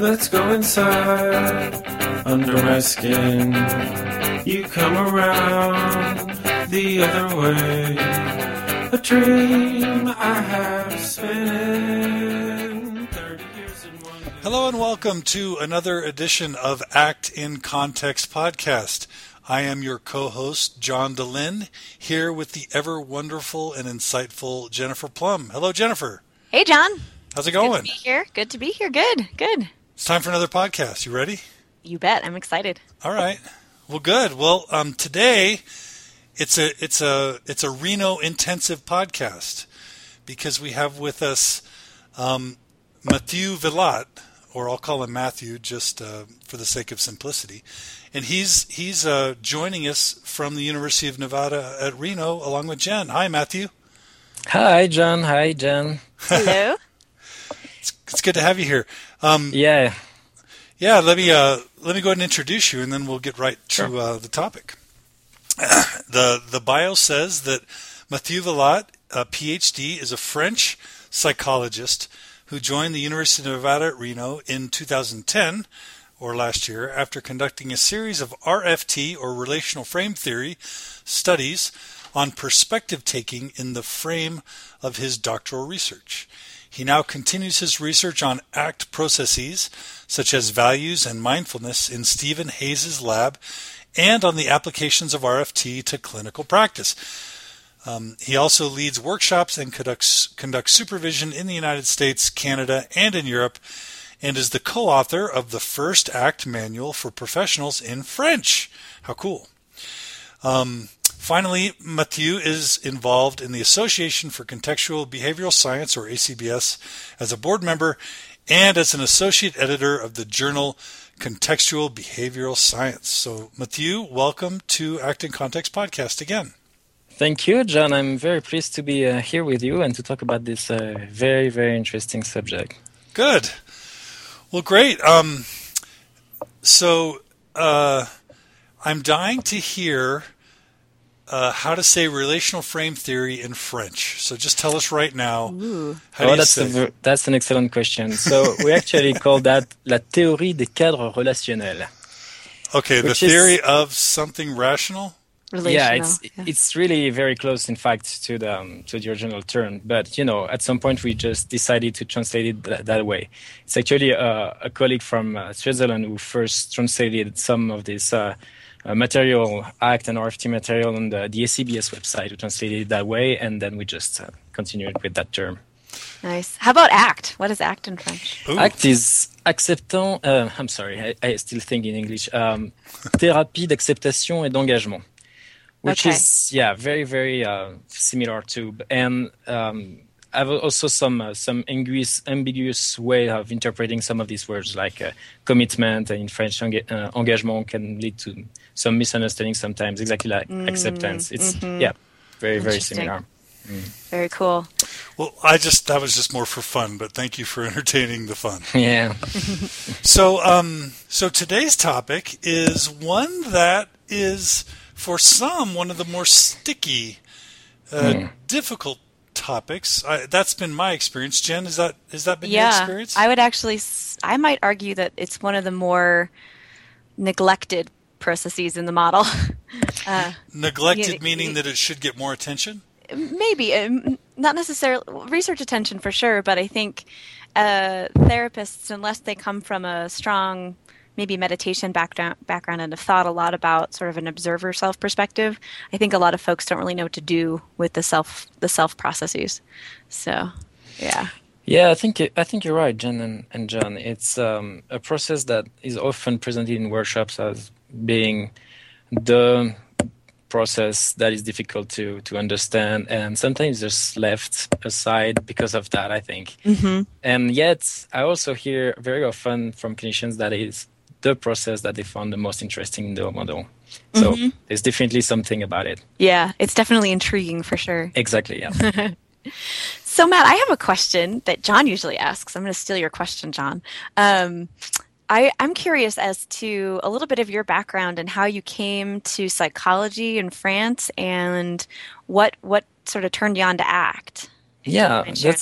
Let's go inside, under my skin. You come around the other way. A dream I have spent 30 years in. Hello and welcome to another edition of Act in Context podcast. I am your co-host John DeLynn here with the ever wonderful and insightful Jennifer Plumb. Hello, Jennifer. Hey, John. How's it Good to going? be here. Good to be here. Good. Good. It's time for another podcast. You ready? You bet. I'm excited. All right. Well, good. Well, um, today it's a it's a it's a Reno intensive podcast because we have with us um, Matthieu Villatte, or I'll call him Matthew just uh, for the sake of simplicity, and he's he's uh, joining us from the University of Nevada at Reno along with Jen. Hi, Matthew. Hi, John. Hi, Jen. Hello. It's, it's good to have you here. Um, Yeah. Yeah, let me uh, let me go ahead and introduce you, and then we'll get right to Sure. uh, the topic. the The bio says that Matthieu Villatte, a PhD, is a French psychologist who joined the University of Nevada at Reno in 2010 or last year after conducting a series of RFT or relational frame theory studies on perspective taking in the frame of his doctoral research. He now continues his research on ACT processes, such as values and mindfulness, in Stephen Hayes' lab and on the applications of RFT to clinical practice. Um, he also leads workshops and conducts, conducts supervision in the United States, Canada, and in Europe, and is the co author of the first ACT manual for professionals in French. How cool! Um, finally, Matthieu is involved in the Association for Contextual Behavioral Science, or ACBS, as a board member and as an associate editor of the journal Contextual Behavioral Science. So, Matthieu, welcome to Act in Context podcast again. Thank you, John. I'm very pleased to be uh, here with you and to talk about this uh, very, very interesting subject. Good. Well, great. Um, so, uh, I'm dying to hear uh, how to say relational frame theory in French. So, just tell us right now. How do oh, you that's, say? a, that's an excellent question. So we actually call that la théorie des cadres relationnels. okay, the which is- theory of something rational. Relational. Yeah, it's it's really very close, in fact, to the um, to the original term. But you know, at some point, we just decided to translate it that, that way. It's actually a, a colleague from uh, Switzerland who first translated some of this uh, material, ACT and RFT material, on the, the ACBS website. We translated it that way, and then we just uh, continued with that term. nice. How about ACT? What is ACT in French? Ooh, ACT is acceptant. Uh, I'm sorry, I, I still think in English. Um, thérapie d'acceptation et d'engagement, which Okay. is yeah, very very uh, similar to and. Um, I have also some uh, some ambiguous ambiguous way of interpreting some of these words, like uh, commitment and in French enga- uh, engagement can lead to some misunderstanding sometimes. Exactly like acceptance. It's yeah, very very Interesting. similar. Very cool. well, I just that was just more for fun, but thank you for entertaining the fun. Yeah. So, um, so today's topic is one that is, for some, one of the more sticky, uh, difficult topics. I, that's been my experience. Jen, is that has that been your yeah. experience? I would actually, I might argue that it's one of the more neglected processes in the model. uh, Neglected, Yeah, meaning it- that it should get more attention. maybe um, not necessarily research attention for sure but i think uh, therapists unless they come from a strong maybe meditation background background and have thought a lot about sort of an observer self perspective i think a lot of folks don't really know what to do with the self the self processes so yeah Yeah, I think I think you're right, Jen and, and John. It's um, a process that is often presented in workshops as being the process that is difficult to to understand, and sometimes just left aside because of that. I think, mm-hmm. and yet I also hear very often from clinicians that is the process that they found the most interesting in the model. So there's definitely something about it. yeah it's definitely intriguing for sure Exactly. Yeah. So, Matt, I have a question that John usually asks. I'm going to steal your question, John. Um, I, I'm curious as to a little bit of your background and how you came to psychology in France and what what sort of turned you on to act. Yeah mind sharing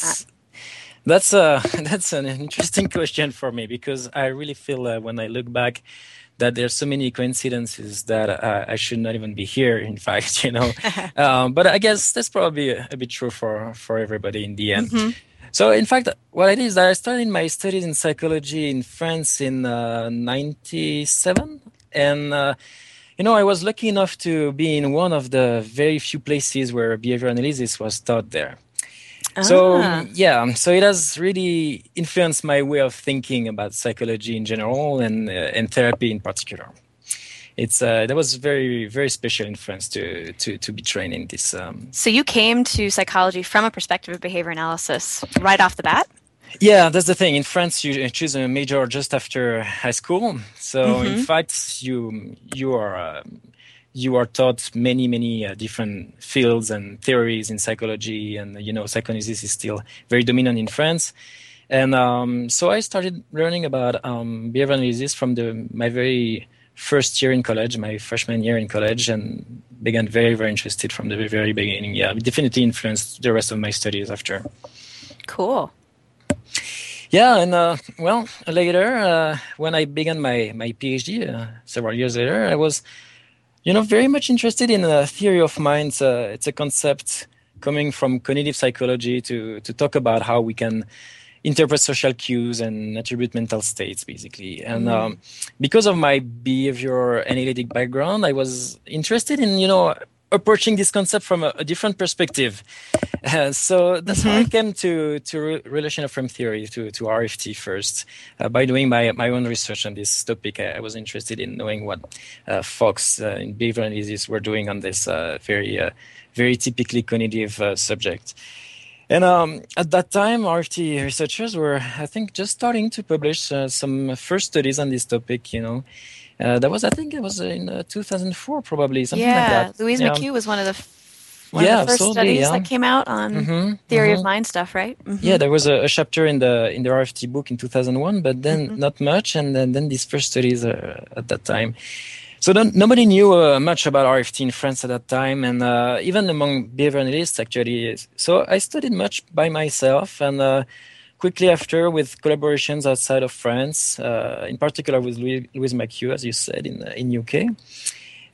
that's That's a that's an interesting question for me because I really feel uh, when I look back that there's so many coincidences that uh, I should not even be here. In fact, you know, um, but I guess that's probably a, a, bit true for for everybody in the end. Mm-hmm. So, in fact, what I did is that I started my studies in psychology in France in '97, uh, and uh, you know, I was lucky enough to be in one of the very few places where behavior analysis was taught there. So ah. yeah, so it has really influenced my way of thinking about psychology in general and uh, and therapy in particular. It's uh, that was very very special influence to to to be trained in this. Um, so you came to psychology from a perspective of behavior analysis right off the bat. Yeah, that's the thing. In France, you choose a major just after high school. So mm-hmm. in fact, you you are uh, you are taught many many uh, different fields and theories in psychology, and you know psychoanalysis is still very dominant in France. And um, so I started learning about um, behavior analysis from the my very first year in college, my freshman year in college, and began very very interested from the very beginning. Yeah, it definitely influenced the rest of my studies after. Cool. Yeah, and uh, well, later uh, when I began my my PhD uh, several years later, I was, you know, very much interested in a theory of mind. It's a, it's a concept coming from cognitive psychology to to talk about how we can interpret social cues and attribute mental states, basically. And mm. um, because of my behavior analytic background, I was interested in you know approaching this concept from a, a different perspective. Uh, so that's mm-hmm. how I mm-hmm. came to to re- relational frame theory to to RFT first uh, by doing my my own research on this topic. I, I was interested in knowing what uh, folks uh, in behavior analysis were doing on this uh, very uh, very typically cognitive subject. And um, at that time, RFT researchers were, I think, just starting to publish some first studies on this topic. You know, uh, that was, I think, it was in uh, 2004, probably something yeah, like that. Louise yeah. McHugh was one of the one yeah, of the first studies yeah. that came out on mm-hmm, theory mm-hmm. of mind stuff, right? Mm-hmm. Yeah, there was a, a, chapter in the in the RFT book in 2001, but then mm-hmm. not much, and then, then these first studies uh, at that time. So nobody knew uh, much about RFT in France at that time, and uh, even among behavior analysts, actually. So I studied much by myself, and uh, quickly after with collaborations outside of France, uh, in particular with Louis, Louise McHugh, as you said, in, uh, in UK.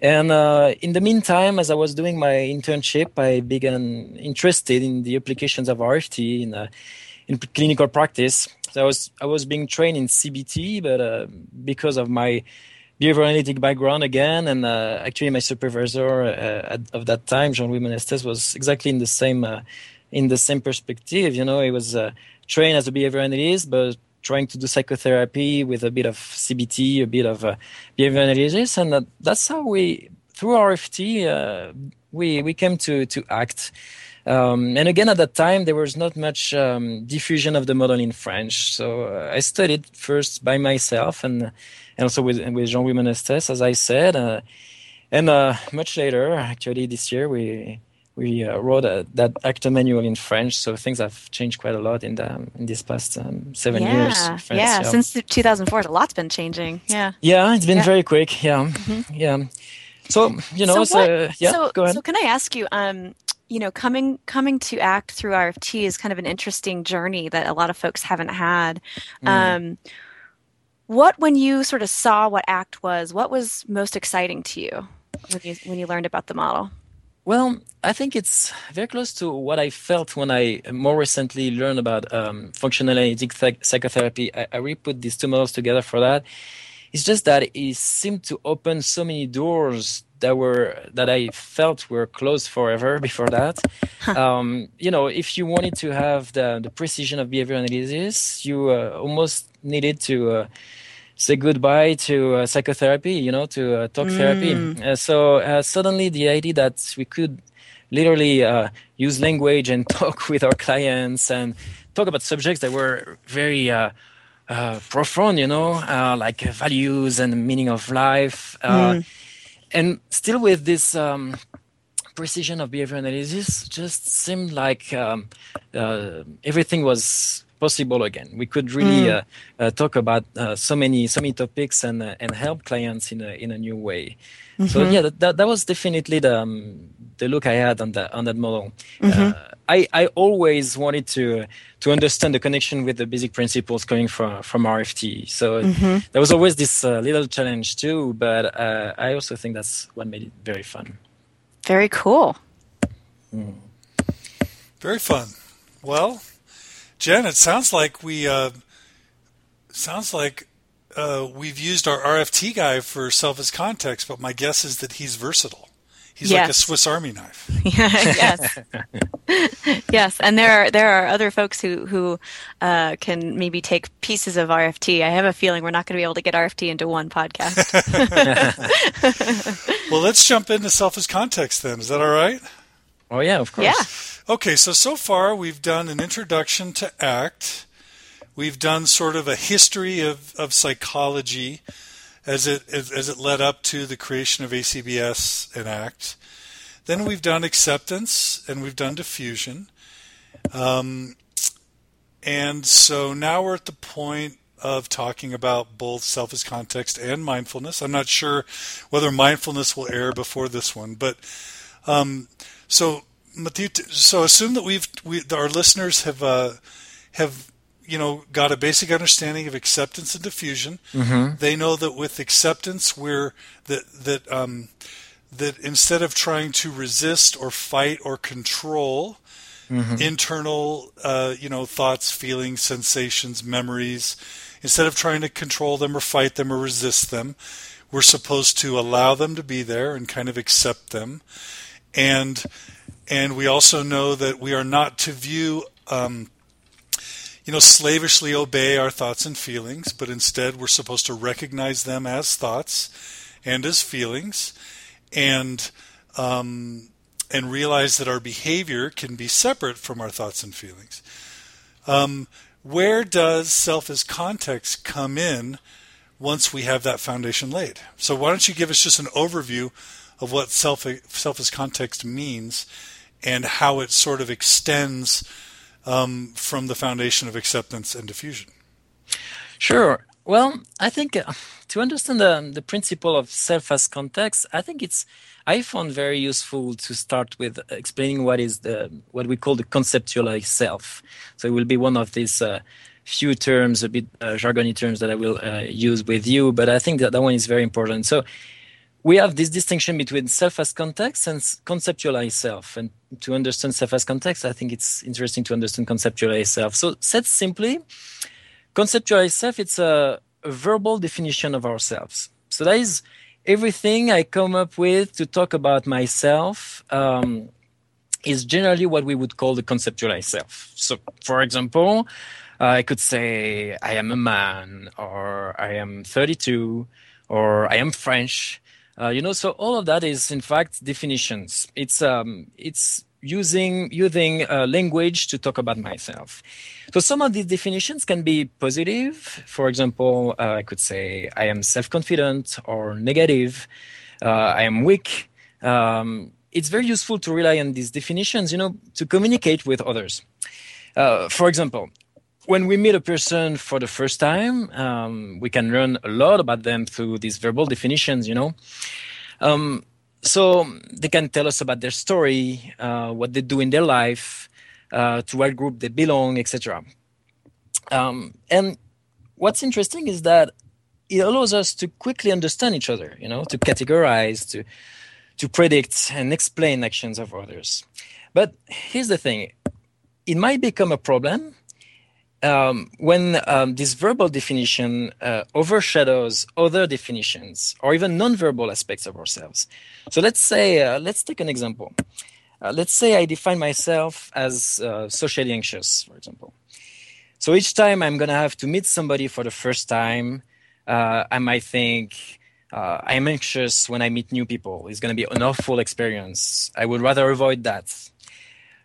And uh, in the meantime, as I was doing my internship, I began interested in the applications of RFT in, uh, in clinical practice. So I was I was being trained in CBT, but uh, because of my behavioral analytic background again, and uh, actually my supervisor at, of that time, Jean-Louis Monestes, was exactly in the same in the same perspective. You know, he was trained as a behavior analyst, but trying to do psychotherapy with a bit of CBT, a bit of uh, behavior analysis, and uh, that's how we, through RFT, uh, we we came to to ACT. Um, and again, at that time, there was not much um, diffusion of the model in French, so uh, I studied first by myself and and also with with Jean-Louis Monestes, as I said, uh, and uh, much later, actually this year, we we uh, wrote a, that actor manual in French, so things have changed quite a lot in the in these past um, seven yeah, years. France, yeah, yeah, since 2004, a lot's been changing. Yeah, yeah, it's been yeah. very quick. Yeah, mm-hmm. yeah. So you know, so, what, yeah. So, go ahead. So can I ask you? Um, you know, coming coming to ACT through RFT is kind of an interesting journey that a lot of folks haven't had. Mm. Um, what when you sort of saw what ACT was, what was most exciting to you when you when you learned about the model? Well, I think it's very close to what I felt when I more recently learned about um, functional analytic psychotherapy. I, I really put these two models together for that. It's just that it seemed to open so many doors that were that I felt were closed forever before that. um, you know, if you wanted to have the the precision of behavior analysis, you uh, almost needed to. Uh, say goodbye to uh, psychotherapy, you know, to uh, talk mm. therapy. Uh, so uh, suddenly the idea that we could literally uh, use language and talk with our clients and talk about subjects that were very uh, profound, you know, like values and meaning of life, mm. and still with this. Um, precision of behavior analysis just seemed like um, everything was possible again. We could really mm. uh, uh, talk about uh, so many so many topics and uh, and help clients in a in a new way. Mm-hmm. So yeah, that, that, that was definitely the um, the look I had on that on that model. Uh, mm-hmm. I, I always wanted to to understand the connection with the basic principles coming from from RFT. So mm-hmm. there was always this uh, little challenge too, but uh, I also think that's what made it very fun. Very cool. Mm. Very fun. Well, Jen, it sounds like we uh, sounds like uh, we've used our RFT guy for self as context, but my guess is that he's versatile. He's yes. like a Swiss Army knife. yes, yes, and there are there are other folks who who uh, can maybe take pieces of RFT. I have a feeling we're not going to be able to get RFT into one podcast. well, let's jump into self as context then. Is that all right? Oh yeah, of course. Yeah. Okay, so so far we've done an introduction to ACT. We've done sort of a history of, of psychology as it as it led up to the creation of ACBS and ACT. Then we've done acceptance and we've done defusion. Um, and so now we're at the point of talking about both self as context and mindfulness. I'm not sure whether mindfulness will air before this one, but um, so Matthew, so assume that we've we, our listeners have uh, have you know got a basic understanding of acceptance and defusion. Mm-hmm. They know that with acceptance, we're that that um, that instead of trying to resist or fight or control mm-hmm. internal, uh, you know, thoughts, feelings, sensations, memories, instead of trying to control them or fight them or resist them, we're supposed to allow them to be there and kind of accept them, and and we also know that we are not to view um, you know, slavishly obey our thoughts and feelings, but instead we're supposed to recognize them as thoughts and as feelings, and um, and realize that our behavior can be separate from our thoughts and feelings. Um, where does self as context come in once we have that foundation laid? So why don't you give us just an overview of what self self as context means and how it sort of extends um, from the foundation of acceptance and defusion? Sure. Well, I think uh, to understand the, the principle of self as context, I think it's I found very useful to start with explaining what is the what we call the conceptualized self. So it will be one of these uh, few terms, a bit uh, jargony terms that I will uh, use with you, but I think that that one is very important. So we have this distinction between self as context and conceptualized self. And to understand self as context, I think it's interesting to understand conceptualized self. So said simply, conceptualized self, it's a, a verbal definition of ourselves. So that is everything I come up with to talk about myself um, is generally what we would call the conceptualized self. So, for example, uh, I could say I am a man, or I am 32, or I am French. Uh, you know, so all of that is in fact definitions. It's um, it's using using uh, language to talk about myself. So some of these definitions can be positive. For example, uh, I could say I am self-confident or negative. Uh, I am weak. Um, it's very useful to rely on these definitions, you know, to communicate with others. Uh, for example, when we meet a person for the first time, um, we can learn a lot about them through these verbal definitions, you know. Um, so they can tell us about their story, uh, what they do in their life, uh, to what group they belong, etc. Um, and what's interesting is that it allows us to quickly understand each other, you know, to categorize, to to predict and explain actions of others. But here's the thing: it might become a problem um, when um, this verbal definition uh, overshadows other definitions or even non-verbal aspects of ourselves. So let's say, uh, let's take an example. Uh, let's say I define myself as uh, socially anxious, for example. So each time I'm going to have to meet somebody for the first time, uh, I might think, uh, I'm anxious when I meet new people. It's going to be an awful experience. I would rather avoid that.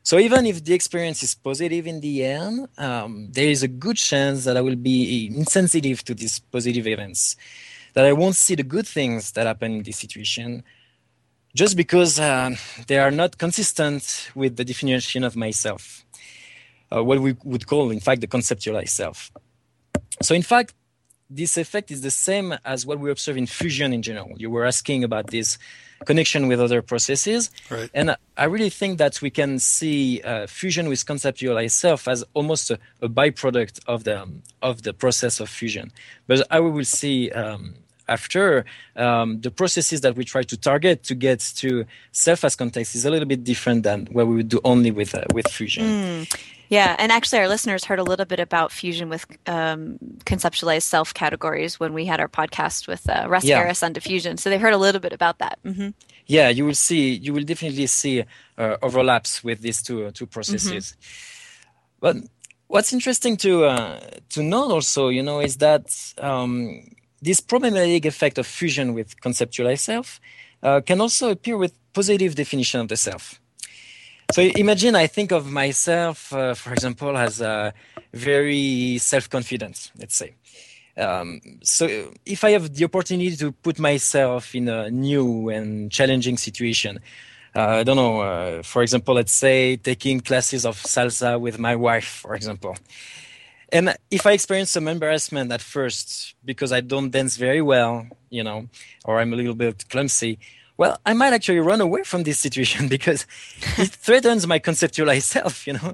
So even if the experience is positive in the end, um, there is a good chance that I will be insensitive to these positive events, that I won't see the good things that happen in this situation, just because uh, they are not consistent with the definition of myself, uh, what we would call, in fact, the conceptualized self. So in fact, this effect is the same as what we observe in fusion in general. You were asking about this connection with other processes. Right. And I really think that we can see uh, fusion with conceptual self as almost a, a byproduct of the um, of the process of fusion. But I will see um, after um, the processes that we try to target to get to self as context is a little bit different than what we would do only with uh, with fusion. Mm. Yeah, and actually, our listeners heard a little bit about fusion with um, conceptualized self categories when we had our podcast with uh, Russ Yeah. Harris on defusion. So they heard a little bit about that. hmm yeah you will see you will definitely see uh, overlaps with these two two processes but what's interesting to uh, to note also you know is that um, this problematic effect of fusion with conceptualized self uh, can also appear with positive definition of the self so imagine i think of myself uh, for example as uh, very self-confident let's say um, so if I have the opportunity to put myself in a new and challenging situation, uh, I don't know, uh, for example, let's say taking classes of salsa with my wife, for example. And if I experience some embarrassment at first because I don't dance very well, you know, or I'm a little bit clumsy, well, I might actually run away from this situation because it threatens my conceptualized self, you know.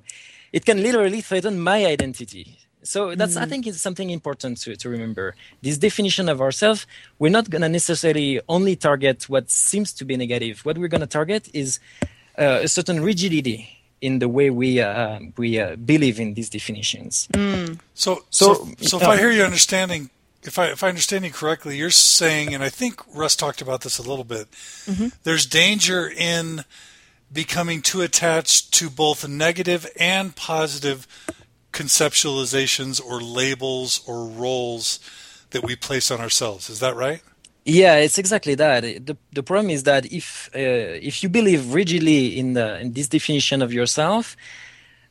It can literally threaten my identity. So that's I think it's something important to, to remember. This definition of ourselves, we're not gonna necessarily only target what seems to be negative. What we're gonna target is uh, a certain rigidity in the way we uh, we uh, believe in these definitions. So, so, So- so, if I hear you understanding, if I if I understand you correctly, you're saying, and I think Russ talked about this a little bit. There's danger in becoming too attached to both negative and positive conceptualizations or labels or roles that we place on ourselves. Is that right? Yeah, it's exactly that. The, the problem is that if uh, if you believe rigidly in the in this definition of yourself,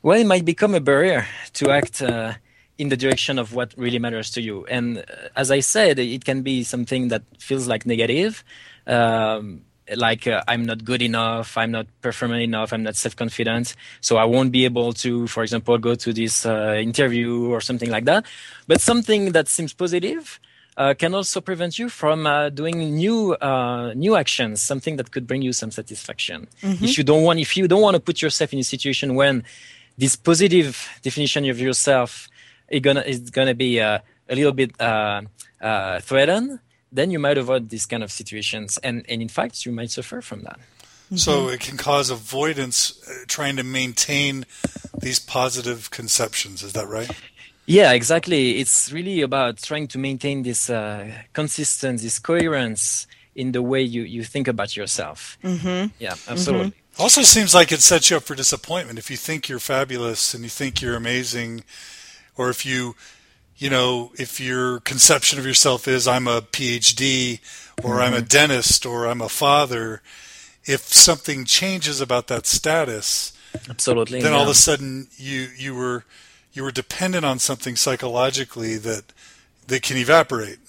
well, it might become a barrier to act uh, in the direction of what really matters to you. And uh, as I said, it can be something that feels like negative, um, like uh, I'm not good enough, I'm not performing enough, I'm not self-confident, so I won't be able to, for example, go to this uh, interview or something like that. But something that seems positive uh, can also prevent you from uh, doing new uh, new actions, something that could bring you some satisfaction. If you don't want, if you don't want to put yourself in a situation when this positive definition of yourself is gonna is gonna be uh, a little bit uh, uh, threatened, then you might avoid these kind of situations, and and in fact, you might suffer from that. So it can cause avoidance, uh, trying to maintain these positive conceptions. Is that right? Yeah, exactly. It's really about trying to maintain this uh, consistency, this coherence in the way you, you think about yourself. Mm-hmm. Yeah, absolutely. Also seems like it sets you up for disappointment if you think you're fabulous and you think you're amazing, or if you, you know, if your conception of yourself is I'm a PhD, or I'm a dentist, or I'm a father. If something changes about that status, Absolutely. then all of a sudden you you were you were dependent on something psychologically that that can evaporate.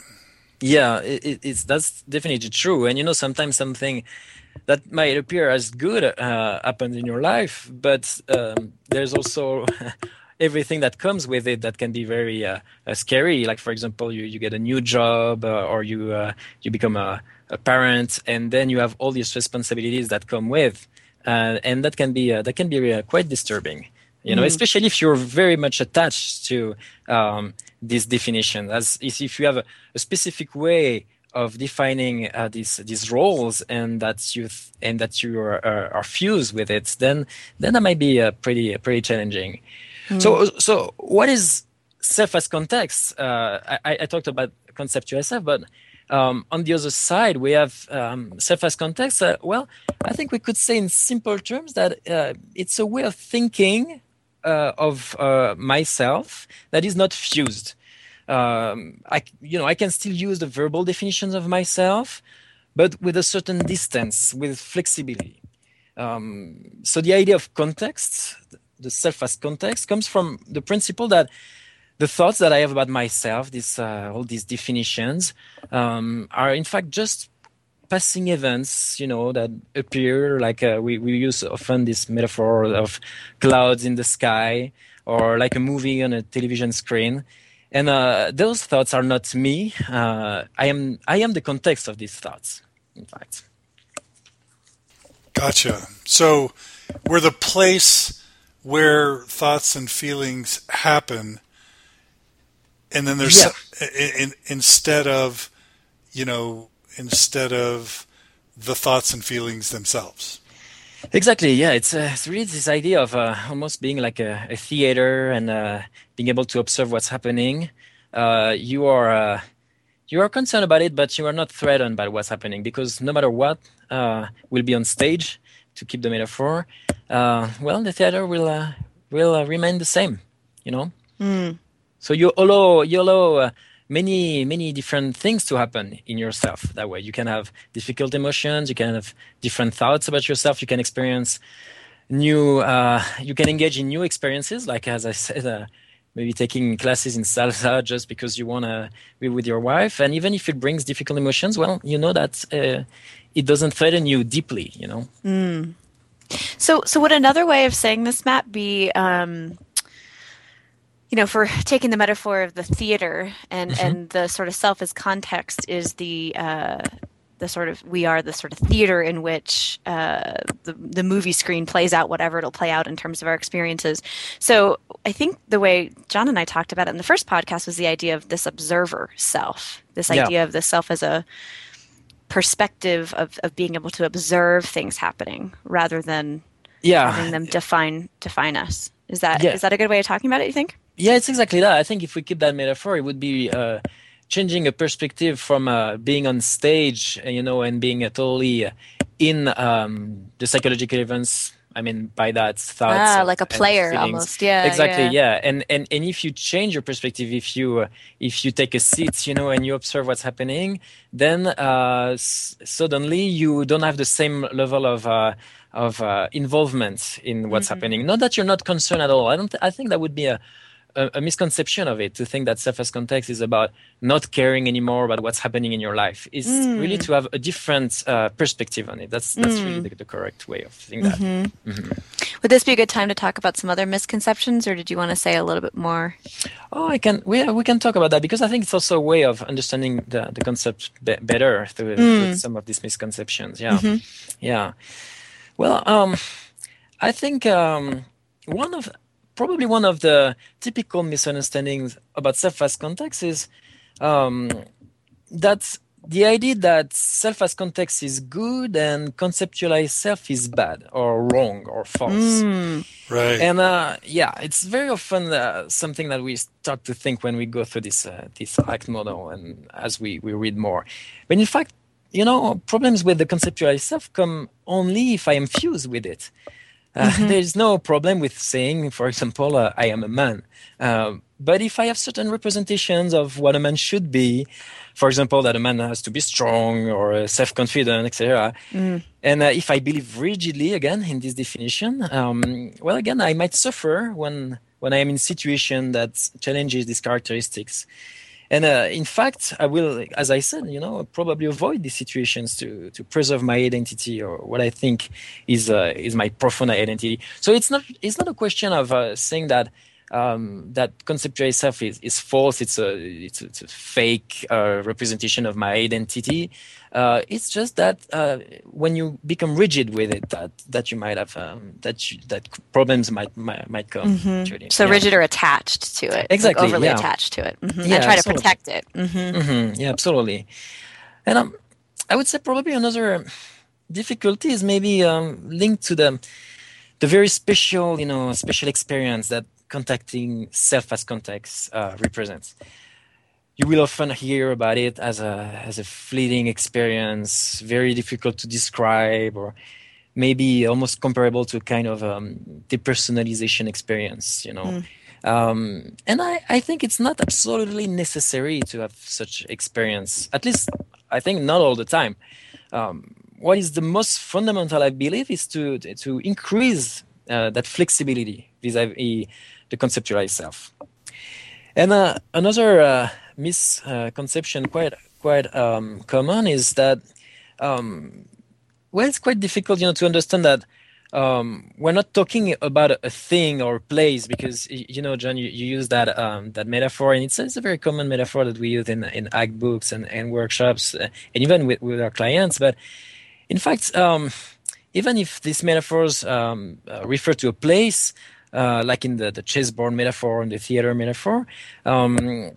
Yeah, it, it, it's that's definitely true. And you know, sometimes something that might appear as good uh, happened in your life, but um, there's also everything that comes with it that can be very uh, uh, scary. Like for example, you, you get a new job, uh, or you uh, you become a, a parent, and then you have all these responsibilities that come with, uh, and that can be uh, that can be uh, quite disturbing. You know, especially if you're very much attached to um, this definition, as if you have a, a specific way of defining uh, these these roles and that you th- and that you are, are, are fused with it, then then that might be uh, pretty pretty challenging. So so what is self as context? Uh, I, I talked about conceptual self, but um, on the other side, we have um, self as context. Uh, well, I think we could say in simple terms that uh, it's a way of thinking uh, of uh, myself that is not fused. Um, I, you know, I can still use the verbal definitions of myself, but with a certain distance, with flexibility. Um, so the idea of context, the self as context, comes from the principle that the thoughts that I have about myself, this uh, all these definitions, um, are in fact just passing events, you know, that appear like uh, we we use often this metaphor of clouds in the sky or like a movie on a television screen. And uh, those thoughts are not me. Uh, I am I am the context of these thoughts. In fact. Gotcha. So we're the place where thoughts and feelings happen, and then there's Yeah. some- in, in, instead of you know instead of the thoughts and feelings themselves. Exactly. Yeah, it's uh, it's really this idea of uh, almost being like a, a theater and uh, being able to observe what's happening. Uh, you are uh, you are concerned about it, but you are not threatened by what's happening because no matter what uh, will be on stage. To keep the metaphor, uh, well, the theater will uh, will uh, remain the same. You know. So you allow you allow uh, many many different things to happen in yourself that way. You can have difficult emotions. You can have different thoughts about yourself. You can experience new. Uh, you can engage in new experiences, like as I said. Uh, Maybe taking classes in salsa just because you want to be with your wife, and even if it brings difficult emotions, well, you know that uh, it doesn't threaten you deeply. You know. So, so would another way of saying this, Matt, be, um, you know, for taking the metaphor of the theater and and the sort of self as context is the uh, the sort of we are the sort of theater in which uh, the the movie screen plays out whatever it'll play out in terms of our experiences. So, I think the way John and I talked about it in the first podcast was the idea of this observer self, this Yeah. idea of the self as a perspective of, of being able to observe things happening rather than Yeah. having them define define us. Is that is Yeah. that a good way of talking about it? You think? Yeah, it's exactly that. I think if we keep that metaphor, it would be uh, changing a perspective from uh, being on stage, you know, and being totally in um, the psychological events. I mean, by that thoughts, Ah, and- like a player almost. Yeah, exactly. yeah. Yeah, and and and if you change your perspective, if you uh, if you take a seat, you know, and you observe what's happening, then uh, s- suddenly you don't have the same level of. Uh, of uh, involvement in what's Mm-hmm. happening. Not that you're not concerned at all. I don't. Th- I think that would be a, a, a misconception of it to think that self as context is about not caring anymore about what's happening in your life. Is Mm. really to have a different uh, perspective on it. That's that's really the, the correct way of thinking that. Mm-hmm. Would this be a good time to talk about some other misconceptions, or did you want to say a little bit more? Oh, I can. We we can talk about that because I think it's also a way of understanding the the concept be- better through, Mm. some of these misconceptions. Yeah, Mm-hmm. yeah. Well, um, I think um, one of probably one of the typical misunderstandings about self as context is um, that the idea that self as context is good and conceptualized self is bad or wrong or false. Right. And uh, yeah, it's very often uh, something that we start to think when we go through this uh, this ACT model and as we, we read more. But in fact, you know, problems with the conceptualized self come only if I am fused with it. Uh, There's no problem with saying, for example, uh, I am a man. Um, but if I have certain representations of what a man should be, for example, that a man has to be strong or uh, self-confident, etc., and uh, if I believe rigidly again in this definition, um, well, again, I might suffer when when I am in situation that challenges these characteristics. And uh, in fact, I will, as I said, you know, probably avoid these situations to to preserve my identity or what I think is uh, is my profound identity. So it's not it's not a question of uh, saying that um, that conceptualized self is, is false. It's a it's, a- it's a fake uh, representation of my identity. Uh, it's just that uh, when you become rigid with it, that that you might have um, that you, that problems might might, might come. actually. So Yeah. rigid or attached to it, like Exactly, overly yeah. attached to it, hmm Yeah, and try to protect it. hmm hmm Yeah, absolutely. And um, I would say probably another difficulty is maybe um, linked to the the very special, you know, special experience that contacting self as context uh, represents. You will often hear about it as a as a fleeting experience, very difficult to describe, or maybe almost comparable to a kind of um, depersonalization experience. You know, um, and I, I think it's not absolutely necessary to have such experience. At least, I think not all the time. Um, what is the most fundamental, I believe, is to to increase uh, that flexibility vis-a-vis the conceptualized self. And uh, another uh, misconception, quite quite um, common, is that um, well, it's quite difficult, you know, to understand that um, we're not talking about a, a thing or place because you know, John, you, you use that um, that metaphor, and it's, it's a very common metaphor that we use in in ACT books and, and workshops, uh, and even with, with our clients. But in fact, um, even if these metaphors um, uh, refer to a place, uh, like in the, the chessboard metaphor and the theater metaphor, um,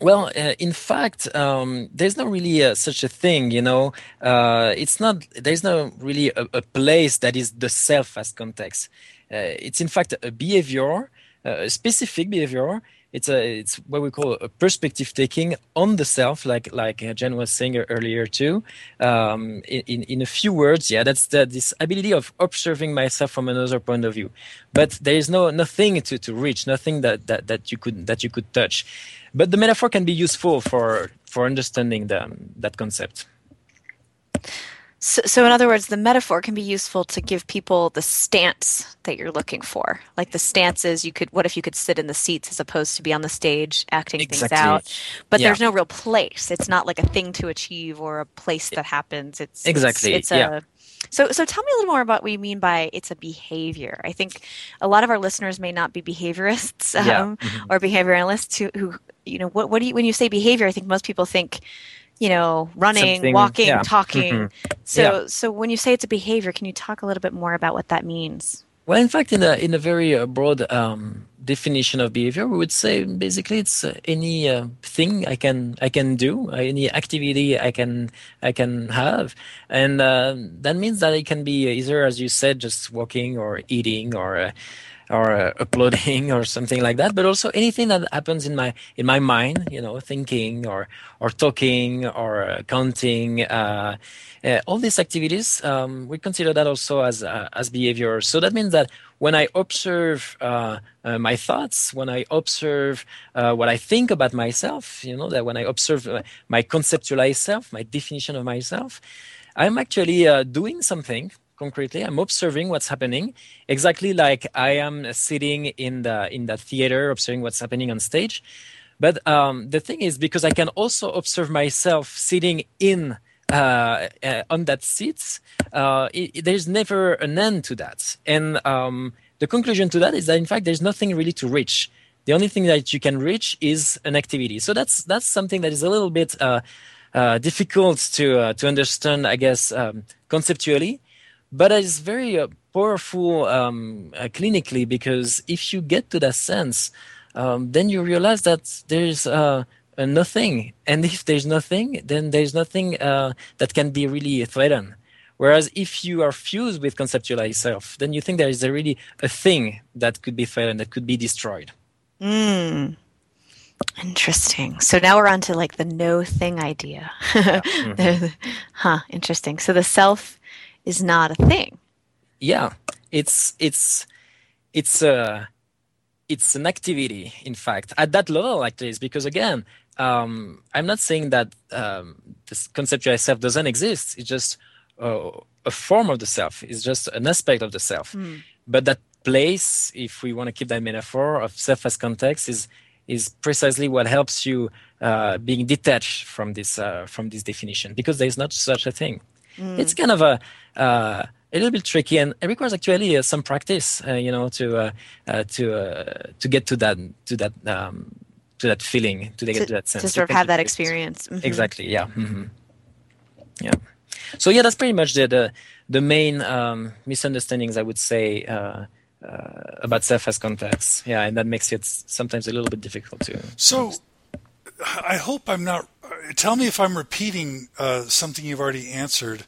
well, uh, in fact, um, there's not really uh, such a thing, you know. Uh, it's not. There's no really a, a, place that is the self as context. Uh, it's in fact a behavior, uh, a specific behavior. It's a. It's what we call a perspective taking on the self, like like uh, Jen was saying earlier too. Um, in in a few words, yeah, that's the, this ability of observing myself from another point of view. But there is no nothing to, to reach, nothing that, that that you could that you could touch but the metaphor can be useful for for understanding the, that concept. So, so, in other words, the metaphor can be useful to give people the stance that you're looking for. Like the stances, you could. What if you could sit in the seats as opposed to be on the stage acting exactly. things out? But yeah. there's no real place. It's not like a thing to achieve or a place that happens. It's exactly. It's, it's yeah. a so, so tell me a little more about what you mean by it's a behavior. I think a lot of our listeners may not be behaviorists um, yeah. mm-hmm. or behavior analysts who, who, you know, what, what do you, when you say behavior, I think most people think, you know, running, Something, walking, yeah. talking. Mm-hmm. So, yeah. so when you say it's a behavior, can you talk a little bit more about what that means? Well, in fact, in a in a very uh, broad um, definition of behavior, we would say basically it's uh, any uh, thing I can I can do, uh, any activity I can I can have, and uh, that means that it can be either, as you said, just walking or eating or uh, or uh, uploading or something like that but also anything that happens in my in my mind you know thinking or or talking or uh, counting uh, uh all these activities um, we consider that also as uh, as behavior. So that means that when i observe uh, my thoughts when i observe what i think about myself you know that when i observe my conceptualized self my definition of myself i'm actually doing something concretely. I'm observing what's happening, exactly like I am sitting in the in the theater, observing what's happening on stage. But um, the thing is, because I can also observe myself sitting in uh, uh, on that seat, uh, it, there's never an end to that. And um, the conclusion to that is that in fact there's nothing really to reach. The only thing that you can reach is an activity. So that's that's something that is a little bit uh, uh, difficult to uh, to understand, I guess, um, conceptually but it's very uh, powerful um, uh, clinically because if you get to that sense, um, then you realize that there's uh, nothing, and if there's nothing, then there's nothing uh, that can be really threatened. Whereas if you are fused with conceptualized self, then you think there is a really a thing that could be threatened, that could be destroyed. Mm. Interesting. So now we're on to like the no thing idea. yeah. mm-hmm. huh. Interesting. So the self is not a thing. Yeah, it's it's it's a it's an activity. In fact, at that level, like this, because again, um, I'm not saying that um, this conceptualized self doesn't exist. It's just uh, a form of the self. It's just an aspect of the self. Mm. But that place, if we want to keep that metaphor of self as context, is is precisely what helps you uh, being detached from this uh, from this definition because there is not such a thing. Mm. It's kind of a uh, a little bit tricky, and it requires actually uh, some practice, uh, you know, to uh, uh, to uh, to get to that to that um, to that feeling, to, to get to that sense, to sort of have that experience. Mm-hmm. Exactly. Yeah. Mm-hmm. Yeah. So yeah, that's pretty much the the, the main um, misunderstandings I would say. about self as context, yeah, and that makes it sometimes a little bit difficult to. So, I hope I'm not. Tell me if I'm repeating something you've already answered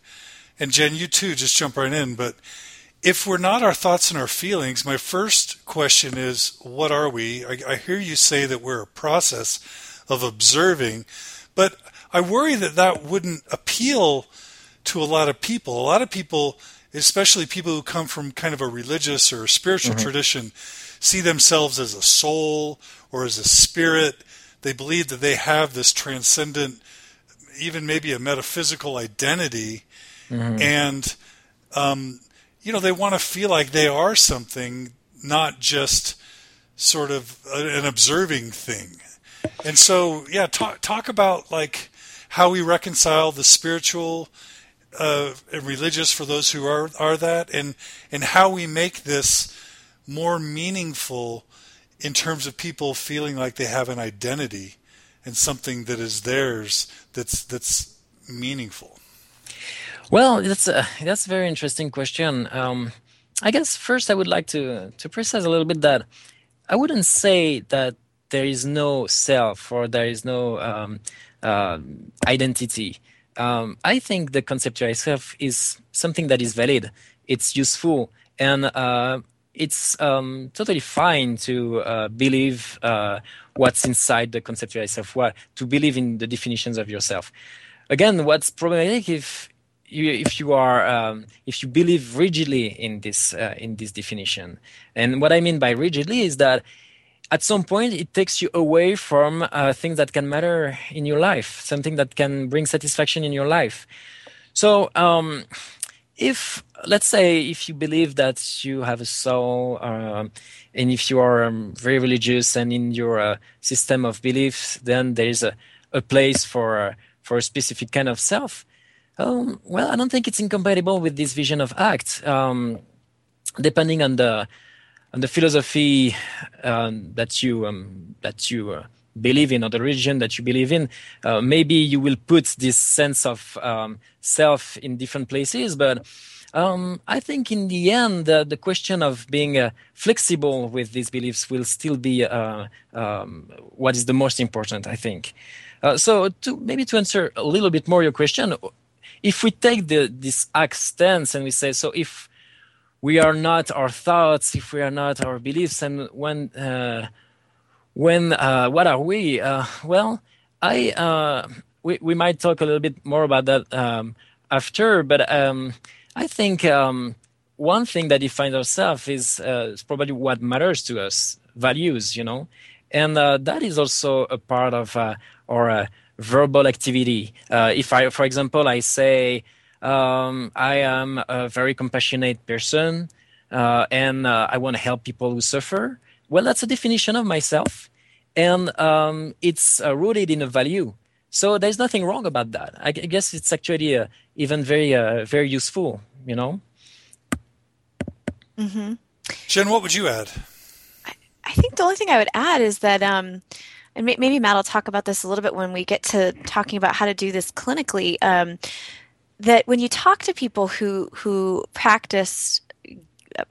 and Jen, you too, just jump right in. But if we're not our thoughts and our feelings, my first question is, what are we? I, I hear you say that we're a process of observing, but I worry that that wouldn't appeal to a lot of people. A lot of people, especially people who come from kind of a religious or spiritual mm-hmm. tradition, see themselves as a soul or as a spirit. They believe that they have this transcendent, even maybe a metaphysical identity mm-hmm. and um, you know they want to feel like they are something, not just sort of an observing thing. And so, yeah, talk talk about like how we reconcile the spiritual uh, and religious for those who are are that, and and how we make this more meaningful in terms of people feeling like they have an identity and something that is theirs that's that's meaningful. Well, that's a that's a very interesting question. Um, I guess first I would like to to precise a little bit that I wouldn't say that there is no self or there is no um, uh, identity. Um, I think the conceptual self is something that is valid. It's useful and uh, it's um, totally fine to uh, believe uh, what's inside the conceptual self, what to believe in the definitions of yourself. Again, what's problematic if if you are um, if you believe rigidly in this uh, in this definition, and what I mean by rigidly is that at some point it takes you away from uh, things that can matter in your life, something that can bring satisfaction in your life. So. Um, if let's say if you believe that you have a soul um, and if you are um, very religious and in your uh, system of beliefs then there is a, a place for uh, for a specific kind of self um, well i don't think it's incompatible with this vision of act. Um, depending on the on the philosophy um, that you um, that you uh, believe in or the religion that you believe in uh, maybe you will put this sense of um, self in different places but um, i think in the end uh, the question of being uh, flexible with these beliefs will still be uh, what is the most important i think. Uh, so to maybe to answer a little bit more your question if we take the this act stance and we say so if we are not our thoughts if we are not our beliefs and when uh, when uh, what are we? Uh, well, I uh, we we might talk a little bit more about that um, after, but um, I think um, one thing that defines ourselves is, uh, probably what matters to us, values, you know, and uh, that is also a part of uh, our verbal activity. if I, for example, I say um, I am a very compassionate person and I want to help people who suffer well, that's a definition of myself, and um, it's uh, rooted in a value. So there's nothing wrong about that. I, I guess it's actually uh, even very, uh, very useful. You know. Mm-hmm. Jen, what would you add? I, I think the only thing I would add is that, um, and maybe Matt will talk about this a little bit when we get to talking about how to do this clinically. Um, that when you talk to people who who practice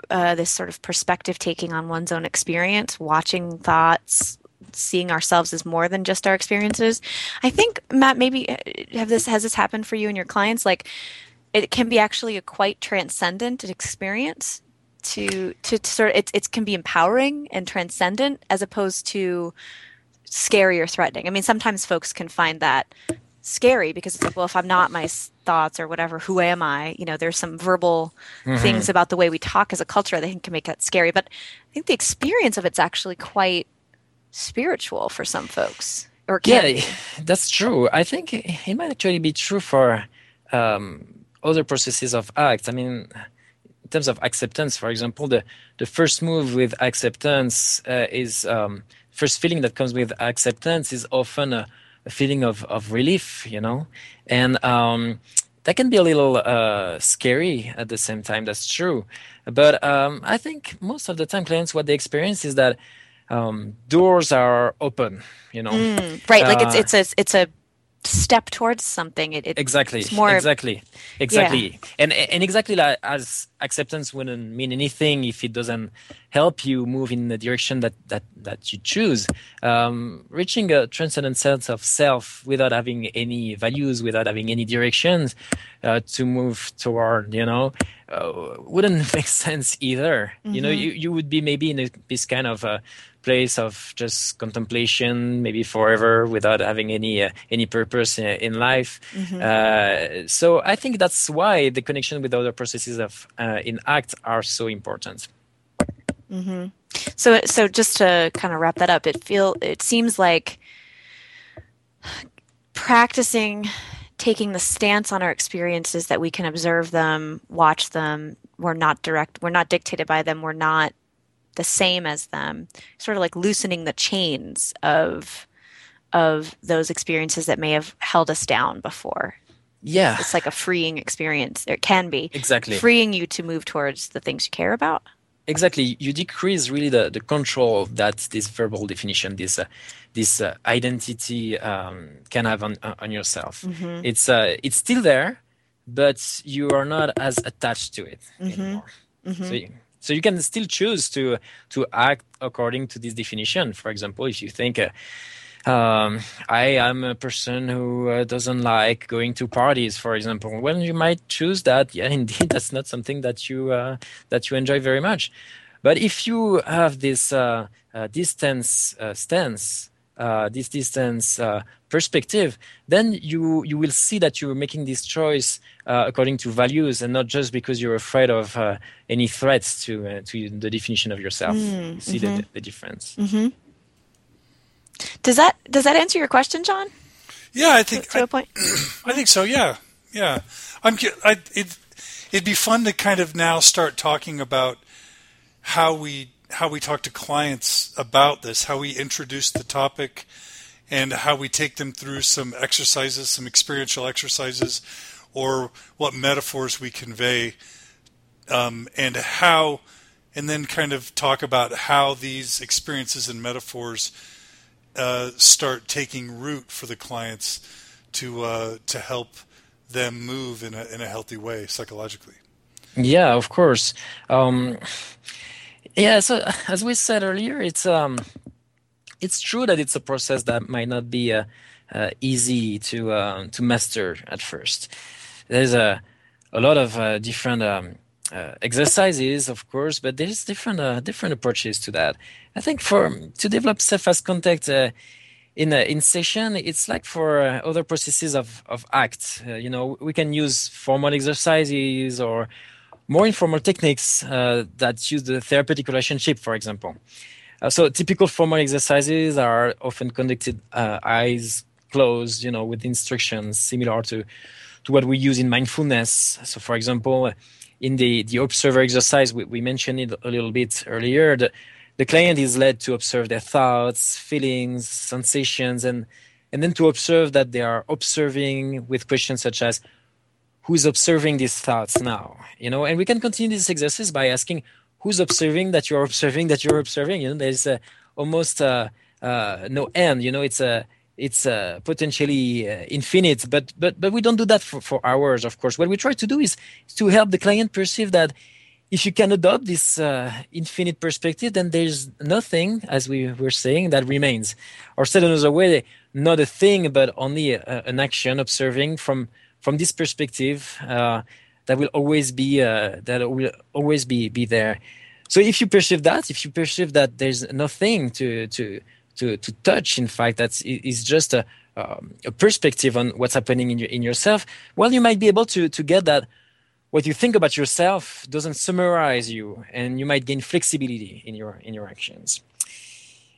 uh, this sort of perspective taking on one's own experience, watching thoughts, seeing ourselves as more than just our experiences. I think Matt, maybe uh, have this has this happened for you and your clients? Like, it can be actually a quite transcendent experience to to, to sort of it, it can be empowering and transcendent as opposed to scary or threatening. I mean, sometimes folks can find that scary because it's like, well, if I'm not my thoughts or whatever, who am I? You know, there's some verbal mm-hmm. things about the way we talk as a culture that can make that scary. But I think the experience of it's actually quite spiritual for some folks. Or yeah, be. that's true. I think it might actually be true for um, other processes of act. I mean, in terms of acceptance, for example, the the first move with acceptance uh, is um, first feeling that comes with acceptance is often a a feeling of, of relief, you know, and um, that can be a little uh, scary at the same time. That's true, but um, I think most of the time clients what they experience is that um, doors are open. You know, mm, right? Uh, like it's uh, it's a it's a step towards something. It, it exactly, more, exactly, exactly, yeah. and and exactly like as acceptance wouldn't mean anything if it doesn't help you move in the direction that that that you choose. Um, reaching a transcendent sense of self without having any values, without having any directions uh, to move toward, you know, uh, wouldn't make sense either. Mm-hmm. You know, mm-hmm. you you would be maybe in a, this kind of uh, place of just contemplation, maybe forever, without having any uh, any purpose in, in life. Mm-hmm. Uh, so I think that's why the connection with other processes of uh, in ACT are so important. Mm-hmm. So so just to kind of wrap that up, it feel it seems like practicing taking the stance on our experiences that we can observe them, watch them. We're not direct. We're not dictated by them. We're not the same as them, sort of like loosening the chains of of those experiences that may have held us down before. Yeah. It's like a freeing experience. It can be. Exactly. Freeing you to move towards the things you care about. Exactly. You decrease really the, the control that this verbal definition, this uh, this uh, identity um, can have on on yourself. Mm-hmm. It's uh, it's still there, but you are not as attached to it Mm-hmm. anymore. So, you, so you can still choose to to act according to this definition. For example, if you think. Uh, um, I am a person who uh, doesn't like going to parties, for example. Well, you might choose that. Yeah, indeed, that's not something that you uh, that you enjoy very much. But if you have this uh, uh, distance uh, stance, this distance uh, perspective, then you you will see that you're making this choice uh, according to values and not just because you're afraid of uh, any threats to uh, to the definition of yourself. You see the, the difference. Does that does that answer your question, John? Yeah, I think to I, a point. I think so. Yeah, yeah. I'm. I, it, it'd be fun to kind of now start talking about how we how we talk to clients about this, how we introduce the topic, and how we take them through some exercises, some experiential exercises, or what metaphors we convey, um, and how, and then kind of talk about how these experiences and metaphors uh, start taking root for the clients to uh, to help them move in a in a healthy way psychologically. Yeah, of course. Um, yeah, so as we said earlier, it's um, it's true that it's a process that might not be uh, uh, easy to uh, to master at first. There's a a lot of uh, different um, uh, exercises, of course, but there's different uh, different approaches to that. I think for to develop self-as context. Uh, in a, in session, it's like for uh, other processes of of act. Uh, you know, we can use formal exercises or more informal techniques uh, that use the therapeutic relationship, for example. Uh, so typical formal exercises are often conducted uh, eyes closed, you know, with instructions similar to to what we use in mindfulness. So, for example, in the the observer exercise, we, we mentioned it a little bit earlier. The, the client is led to observe their thoughts, feelings, sensations, and and then to observe that they are observing with questions such as who's observing these thoughts now you know? And we can continue this exercise by asking who's observing that you're observing that you're observing? You know there's almost uh, no end you know? It's a it's potentially uh, infinite but but but we don't do that for, for hours of course. What we try to do is to help the client perceive that if you can adopt this uh, infinite perspective then there's nothing as we were saying that remains. Or said another way not a thing but only a, an action observing from from this perspective uh, that will always be uh, that will always be be there. So if you perceive that if you perceive that there's nothing to to to, to touch in fact that's just a, um, a perspective on what's happening in your, in yourself well you might be able to to get that. What you think about yourself doesn't summarize you and you might gain flexibility in your in your actions.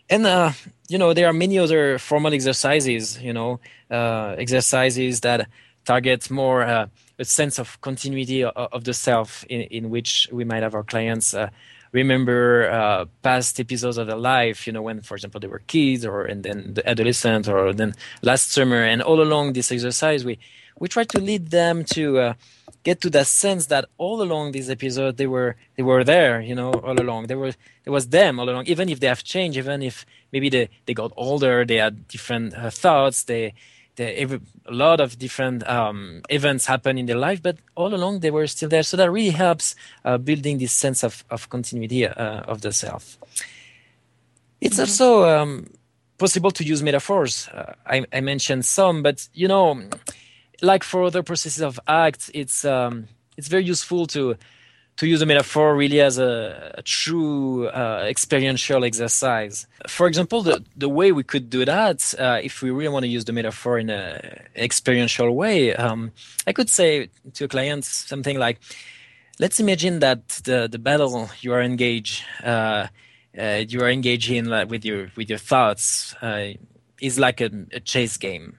And uh, you know there are many other formal exercises you know uh, exercises that target more uh, a sense of continuity of, of the self in, in which we might have our clients uh, remember uh, past episodes of their life you know when for example they were kids or and then the adolescent or then last summer. And all along this exercise we we try to lead them to uh, get to that sense that all along this episode they were they were there you know all along. They were it was them all along. Even if they have changed even if maybe they, they got older they had different uh, thoughts they they every, a lot of different um, events happen in their life but all along they were still there. So that really helps uh, building this sense of, of continuity uh, of the self. It's Mm-hmm. also um, possible to use metaphors. Uh, I, I mentioned some but you know like for other processes of act, it's um, it's very useful to to use a metaphor really as a, a true uh, experiential exercise. For example, the the way we could do that, uh, if we really want to use the metaphor in an experiential way, um, I could say to a client something like, "Let's imagine that the the battle you are engaged." Uh, uh, you are engaged in with your with your thoughts uh, is like a, a chase game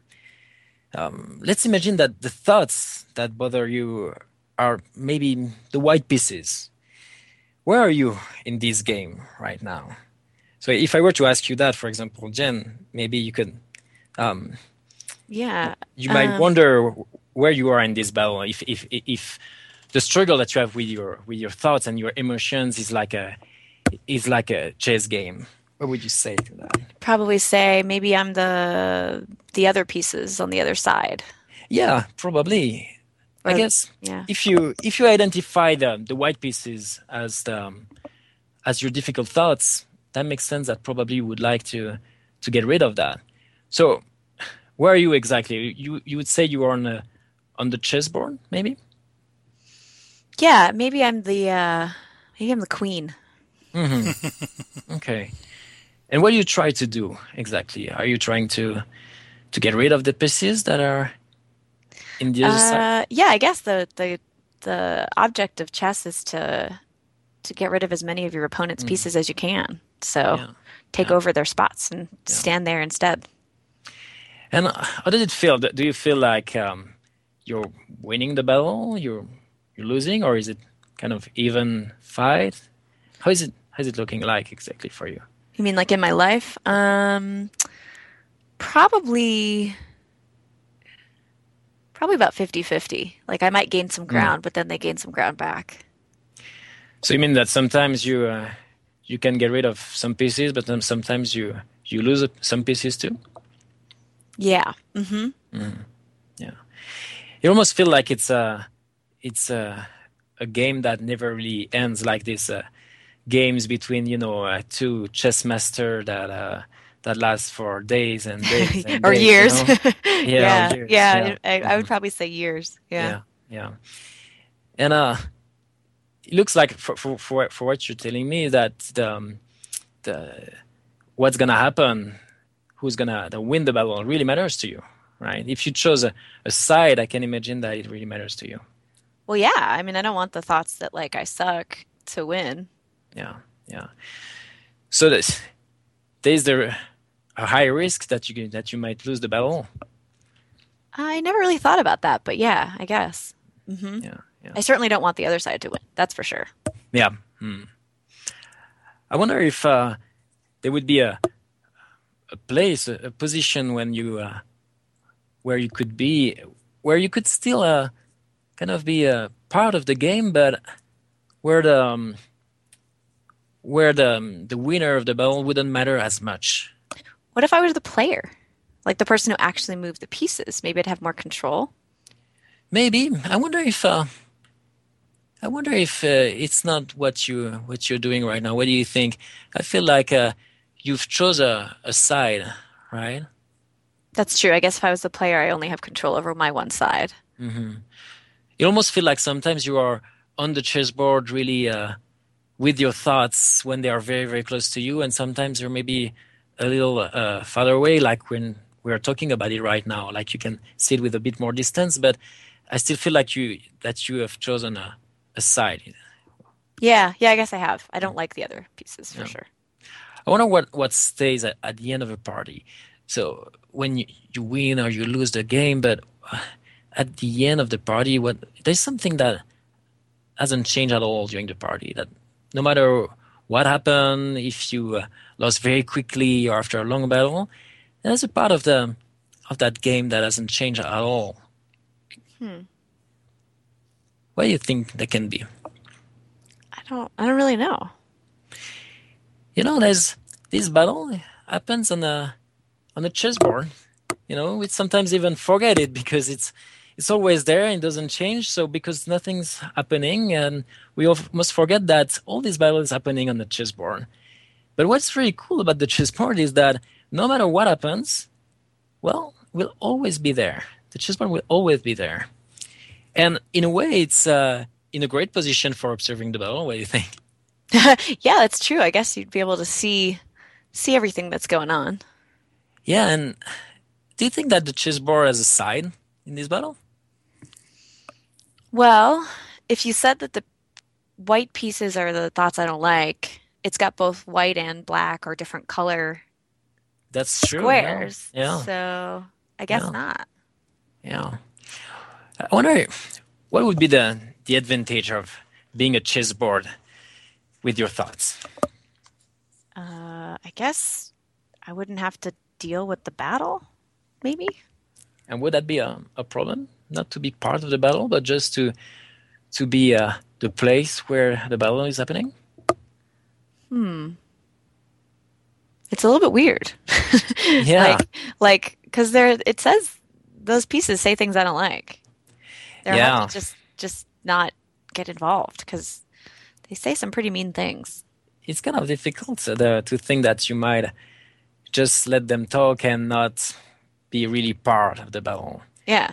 um, let's imagine that the thoughts that bother you are maybe the white pieces. Where are you in this game right now? So if I were to ask you that, for example, Jen, maybe you could, um, Yeah. you might Um, wonder where you are in this battle. If if if the struggle that you have with your with your thoughts and your emotions is like a is like a chess game. What would you say to that? Probably say maybe I'm the the other pieces on the other side. Yeah, probably. I guess Yeah. if you if you identify the the white pieces as the as your difficult thoughts, that makes sense. That probably you would like to to get rid of that. So, where are you exactly? You you would say you are on the on the chessboard, maybe? Yeah, maybe I'm the uh maybe I'm the queen. Okay. And what do you try to do exactly? Are you trying to to get rid of the pieces that are in the other side? Uh yeah, I guess the the the object of chess is to to get rid of as many of your opponent's pieces as you can. So Mm. Yeah. take over their spots and stand there instead. And how does it feel? Do do you feel like um, you're winning the battle, you're you're losing, or is it kind of even fight? How is it? How is it looking like exactly for you? You mean like in my life? Um probably probably about 50-50. Like I might gain some ground, but then they gain some ground back. So you mean that sometimes you uh, you can get rid of some pieces, but then sometimes you you lose some pieces too. Yeah. Mhm. Yeah. You almost feel like it's a it's a a game that never really ends, like this uh, games between you know uh, two chess master that uh, that lasts for days and days and or days, you years. know? yeah, or years, yeah. yeah. I, I would probably say years. Yeah. yeah yeah and uh it looks like for for for, for what you're telling me that the um, the what's gonna happen who's gonna the win the battle really matters to you right if you chose a, a side i can imagine that it really matters to you Well, yeah. I mean, I don't want the thoughts that like I suck to win. yeah yeah so there's there's there a high risk that you that you might lose the battle I never really thought about that, but yeah, I guess. hmm yeah yeah I certainly don't want the other side to win. That's for sure. Yeah. Hmm. I wonder if uh, there would be a a place, a, a position when you uh, where you could be, where you could still uh, kind of be a part of the game, but where the um, where the um, the winner of the battle wouldn't matter as much. What if I was the player? Like the person who actually moved the pieces? Maybe I'd have more control. Maybe I wonder if uh, I wonder if uh, it's not what you what you're doing right now. What do you think? I feel like uh, you've chose a, a side, right? That's true. I guess if I was the player, I only have control over my one side. Mm-hmm. You almost feel like sometimes you are on the chessboard, really uh, with your thoughts when they are very very close to you, and sometimes you're maybe a little uh, farther away, like when we are talking about it right now. Like you can see it with a bit more distance, but I still feel like you that you have chosen a, a side. Yeah, yeah, I guess I have. I don't like the other pieces for Yeah. sure. I wonder what, what stays at, at the end of a party. So when you, you win or you lose the game, but uh, at the end of the party, what there's something that hasn't changed at all during the party. That no matter what happened, if you uh, lost very quickly or after a long battle, there's a part of the of that game that hasn't changed at all. Hmm. What do you think that can be? I don't. I don't really know. you know, there's this battle happens on a on a chessboard. You know, we sometimes even forget it because it's it's always there and doesn't change. So because nothing's happening, and we almost forget that all this battle is happening on the chessboard. But what's really cool about the chessboard is that no matter what happens, well, we'll always be there. The chessboard will always be there. And in a way, it's uh, in a great position for observing the battle. What do you think? yeah, that's true. I guess you'd be able to see see everything that's going on. Yeah, and do you think that the chessboard has a side in this battle? Well, if you said that the white pieces are the thoughts I don't like, it's got both white and black or different color That's true. yeah. squares. Yeah, So I guess Yeah. not. yeah. I wonder what would be the the advantage of being a chessboard with your thoughts. Uh, I guess I wouldn't have to deal with the battle, maybe. And would that be a, a problem? Not to be part of the battle, but just to to be uh, the place where the battle is happening. It's a little bit weird. Yeah. Like, like, because there, it says those pieces say things I don't like. They're Yeah. to just just not get involved because they say some pretty mean things. it's kind of difficult uh, to think that you might just let them talk and not be really part of the battle. Yeah,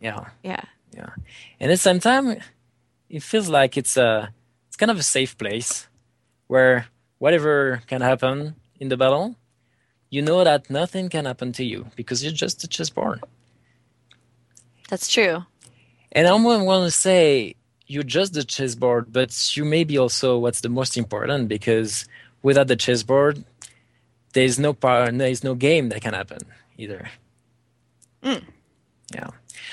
Yeah, yeah, yeah. And at the same time, it feels like it's a it's kind of a safe place where whatever can happen in the battle, you know that nothing can happen to you because you're just a chessboard. that's true. And I want to say you're just the chessboard, but you may be also what's the most important because without the chessboard, there's no power, there's no game that can happen either. Mm. Yeah.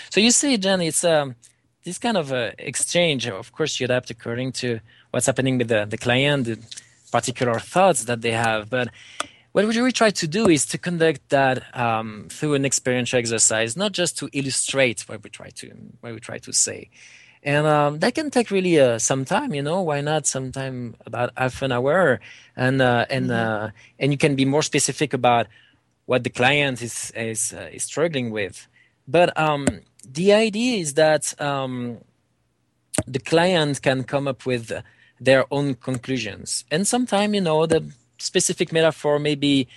So you see, Jen, it's um, this kind of uh, exchange. Of course, you adapt according to what's happening with the, the client, the particular thoughts that they have. But what we really try to do is to conduct that um, through an experiential exercise, not just to illustrate what we try to what we try to say. And um, that can take really uh, some time, you know. Why not? Sometime about half an hour, and uh, and uh, and you can be more specific about what the client is is uh, is struggling with. But um, the idea is that um, the client can come up with their own conclusions, and sometimes you know the specific metaphor maybe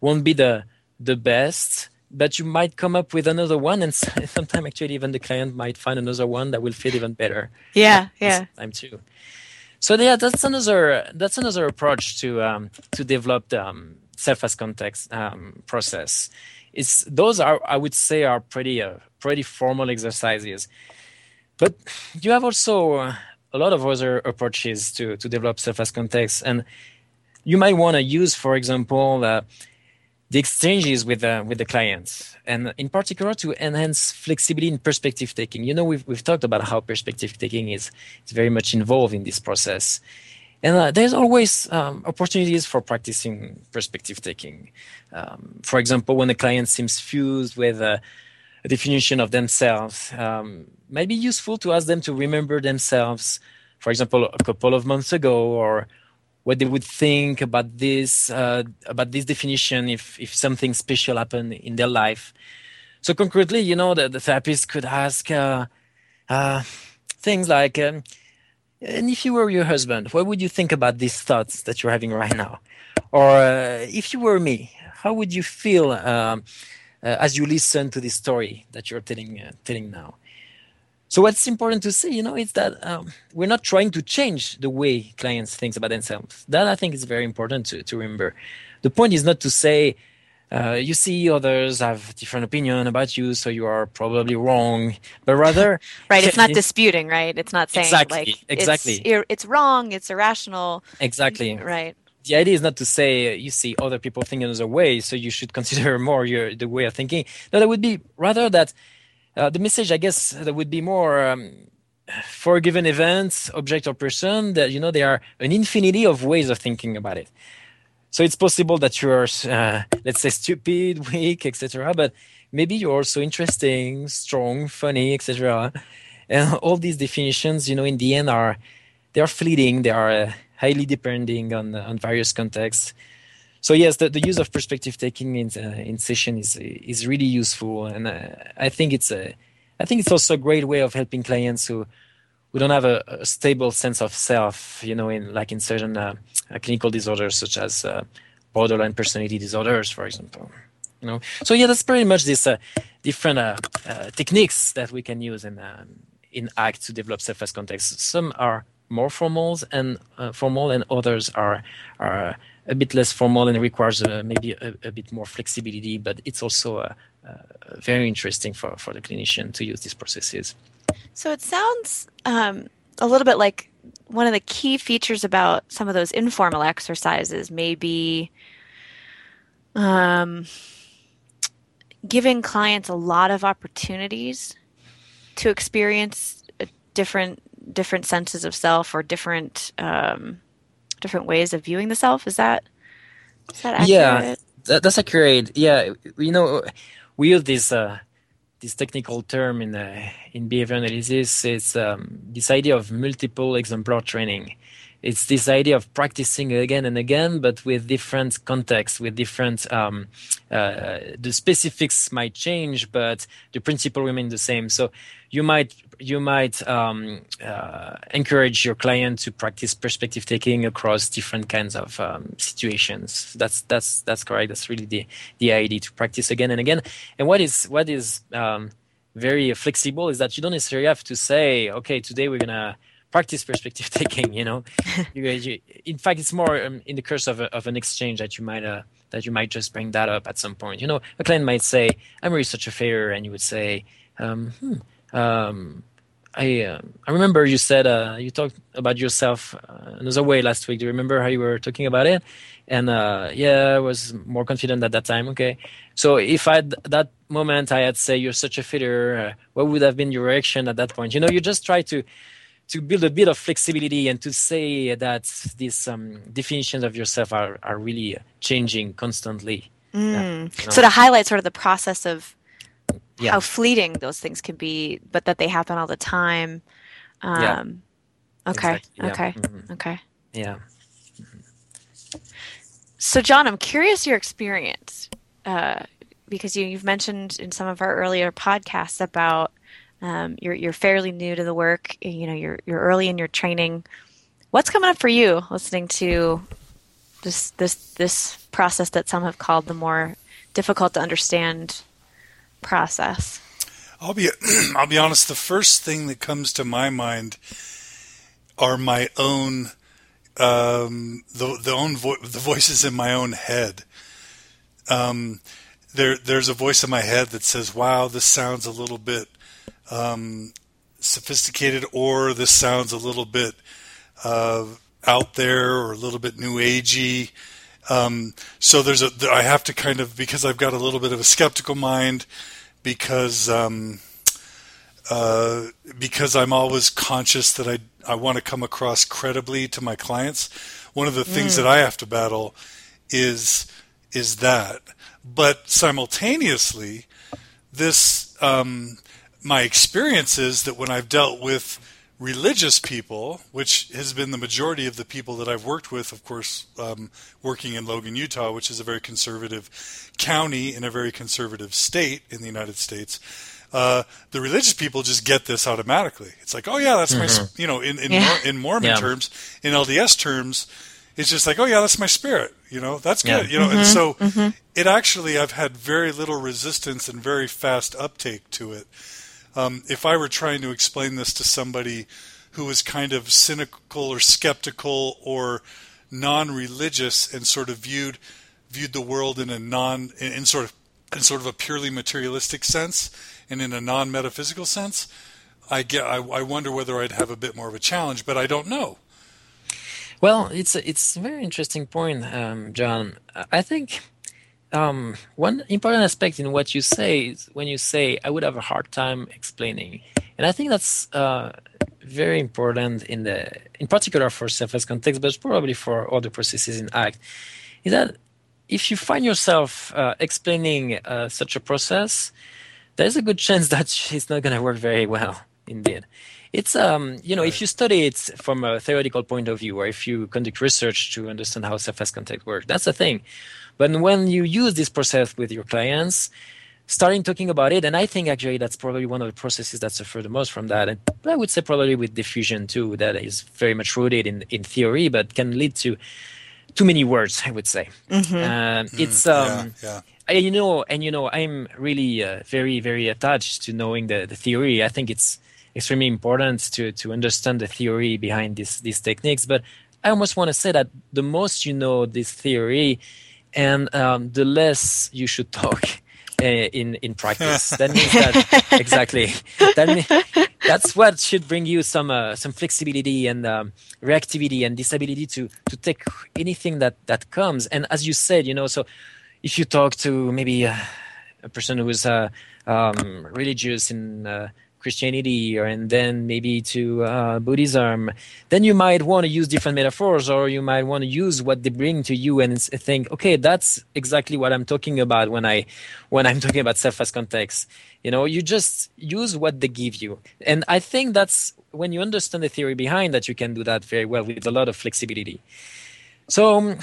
won't be the the best, but you might come up with another one, and sometimes actually even the client might find another one that will fit even better Yeah, yeah. time too. So yeah, that's another that's another approach to um, to develop the um, self as context um, process. It's those are I would say are pretty uh, pretty formal exercises, but you have also uh, a lot of other approaches to to develop as context, and you might want to use, for example. Uh, the exchanges with uh, with the clients, and in particular to enhance flexibility in perspective taking. You know, we've we've talked about how perspective taking is is very much involved in this process, and uh, there's always um, opportunities for practicing perspective taking. Um, for example, when a client seems fused with a definition of themselves, um, might be useful to ask them to remember themselves. For example, a couple of months ago, or what they would think about this uh, about this definition if if something special happened in their life. So concretely, you know, the, the therapist could ask uh, uh, things like, um, "And if you were your husband, what would you think about these thoughts that you're having right now?" Or if you were me, how would you feel um, as you listen to this story that you're telling uh, telling now? So what's important to say, you know, is that um, we're not trying to change the way clients think about themselves. That I think is very important to, to remember. The point is not to say, uh, you see others have different opinion about you, so you are probably wrong, but rather, Right. It's not disputing, right? It's not saying Exactly, like exactly. It's, it's wrong. It's irrational. exactly. Right. The idea is not to say you see other people think another way, so you should consider more your the way of thinking. No, that would be rather that uh, the message, I guess, that would be more um, for a given event, object, or person that you know there are an infinity of ways of thinking about it. So it's possible that you're, uh, let's say, stupid, weak, etc. But maybe you're also interesting, strong, funny, etc. And all these definitions, you know, in the end, are they are fleeting. They are uh, highly depending on on various contexts. So yes, the, the use of perspective taking in uh, in session is is really useful, and uh, I think it's a I think it's also a great way of helping clients who who don't have a, a stable sense of self, you know, in like in certain uh, uh, clinical disorders such as uh, borderline personality disorders, for example. You know, so yeah, that's pretty much this uh, different uh, uh, techniques that we can use in um, in ACT to develop self as context. Some are more formal and uh, formal, and others are are a bit less formal and requires uh, maybe a, a bit more flexibility. But it's also uh, uh, very interesting for for the clinician to use these processes. So it sounds um, a little bit like one of the key features about some of those informal exercises may be um, giving clients a lot of opportunities to experience different different senses of self or different um, different ways of viewing the self. Is that is that accurate? Yeah, that, that's accurate. Yeah, you know, we use this uh, this technical term in uh, in behavior analysis. It's um, this idea of multiple exemplar training. It's this idea of practicing again and again, but with different contexts, with different um, uh, the specifics might change, but the principle remain the same. So you might you might um, uh, encourage your client to practice perspective taking across different kinds of um, situations. That's that's that's correct. That's really the the idea to practice again and again. And what is what is um, very flexible is that you don't necessarily have to say, okay, today we're gonna practice perspective taking you know you, you, in fact it's more um, in the course of, a, of an exchange that you might uh, that you might just bring that up at some point you know a client might say i'm really such a failure and you would say um, hmm, um, I uh, I remember you said uh, you talked about yourself uh, another way last week. Do you remember how you were talking about it? And uh, yeah, I was more confident at that time. Okay, so if at that moment I had say you're such a failure, uh, what would have been your reaction at that point? You know, you just try to to build a bit of flexibility and to say that these um, definitions of yourself are, are really changing constantly. Mm. Yeah, you know? So to highlight sort of the process of yeah. how fleeting those things can be, but that they happen all the time. Um, yeah. Okay. Exactly. Okay. Mm-hmm. Okay. Yeah. Mm-hmm. So, John, I'm curious your experience uh, because you, you've mentioned in some of our earlier podcasts about um, you're you're fairly new to the work. You know, you're you're early in your training. What's coming up for you listening to this this this process that some have called the more difficult to understand process? I'll be I'll be honest. The first thing that comes to my mind are my own um, the the own vo- the voices in my own head. Um, there there's a voice in my head that says, "Wow, this sounds a little bit um, sophisticated, or this sounds a little bit uh, out there or a little bit new agey. Um, so there's a I have to kind of because I've got a little bit of a skeptical mind because um, uh, because I'm always conscious that I I want to come across credibly to my clients. One of the things mm. that I have to battle is is that, but simultaneously, this um, my experience is that when I've dealt with religious people, which has been the majority of the people that I've worked with, of course, um, working in Logan, Utah, which is a very conservative county in a very conservative state in the United States. Uh, the religious people just get this automatically. It's like, oh yeah, that's mm-hmm. my, you know, in in, yeah. in Mormon yeah. terms, in LDS terms, it's just like, oh yeah, that's my spirit. You know, that's good. Yeah. You know, mm-hmm. and so mm-hmm. it actually, I've had very little resistance and very fast uptake to it. Um, if I were trying to explain this to somebody who was kind of cynical or skeptical or non-religious and sort of viewed viewed the world in a non in, in sort of in sort of a purely materialistic sense and in a non-metaphysical sense, I get I, I wonder whether I'd have a bit more of a challenge, but I don't know. Well, it's a, it's a very interesting point, um, John. I think um, one important aspect in what you say is when you say I would have a hard time explaining, and I think that's uh, very important in the in particular for self context, but probably for other processes in ACT, is that if you find yourself uh, explaining uh, such a process, there's a good chance that it's not going to work very well. Indeed, it's um you know if you study it from a theoretical point of view, or if you conduct research to understand how self as context works, that's the thing. But when you use this process with your clients, starting talking about it, and I think actually that's probably one of the processes that suffer the most from that. And I would say probably with defusion too, that is very much rooted in, in theory, but can lead to too many words, I would say. Mm-hmm. Um, mm, it's um, yeah, yeah. you know, and you know, I'm really uh, very, very attached to knowing the, the theory. I think it's extremely important to to understand the theory behind these these techniques. But I almost want to say that the most you know this theory, and um, the less you should talk uh, in in practice. that means that exactly. That mean, that's what should bring you some uh, some flexibility and um, reactivity and this ability to to take anything that that comes. And as you said, you know, so if you talk to maybe uh, a person who is uh, um, religious in uh, Christianity or, and then maybe to uh, Buddhism, then you might want to use different metaphors or you might want to use what they bring to you and think, okay, that's exactly what I'm talking about when I when I'm talking about self as context. You know, you just use what they give you. And I think that's when you understand the theory behind that, you can do that very well with a lot of flexibility. So um,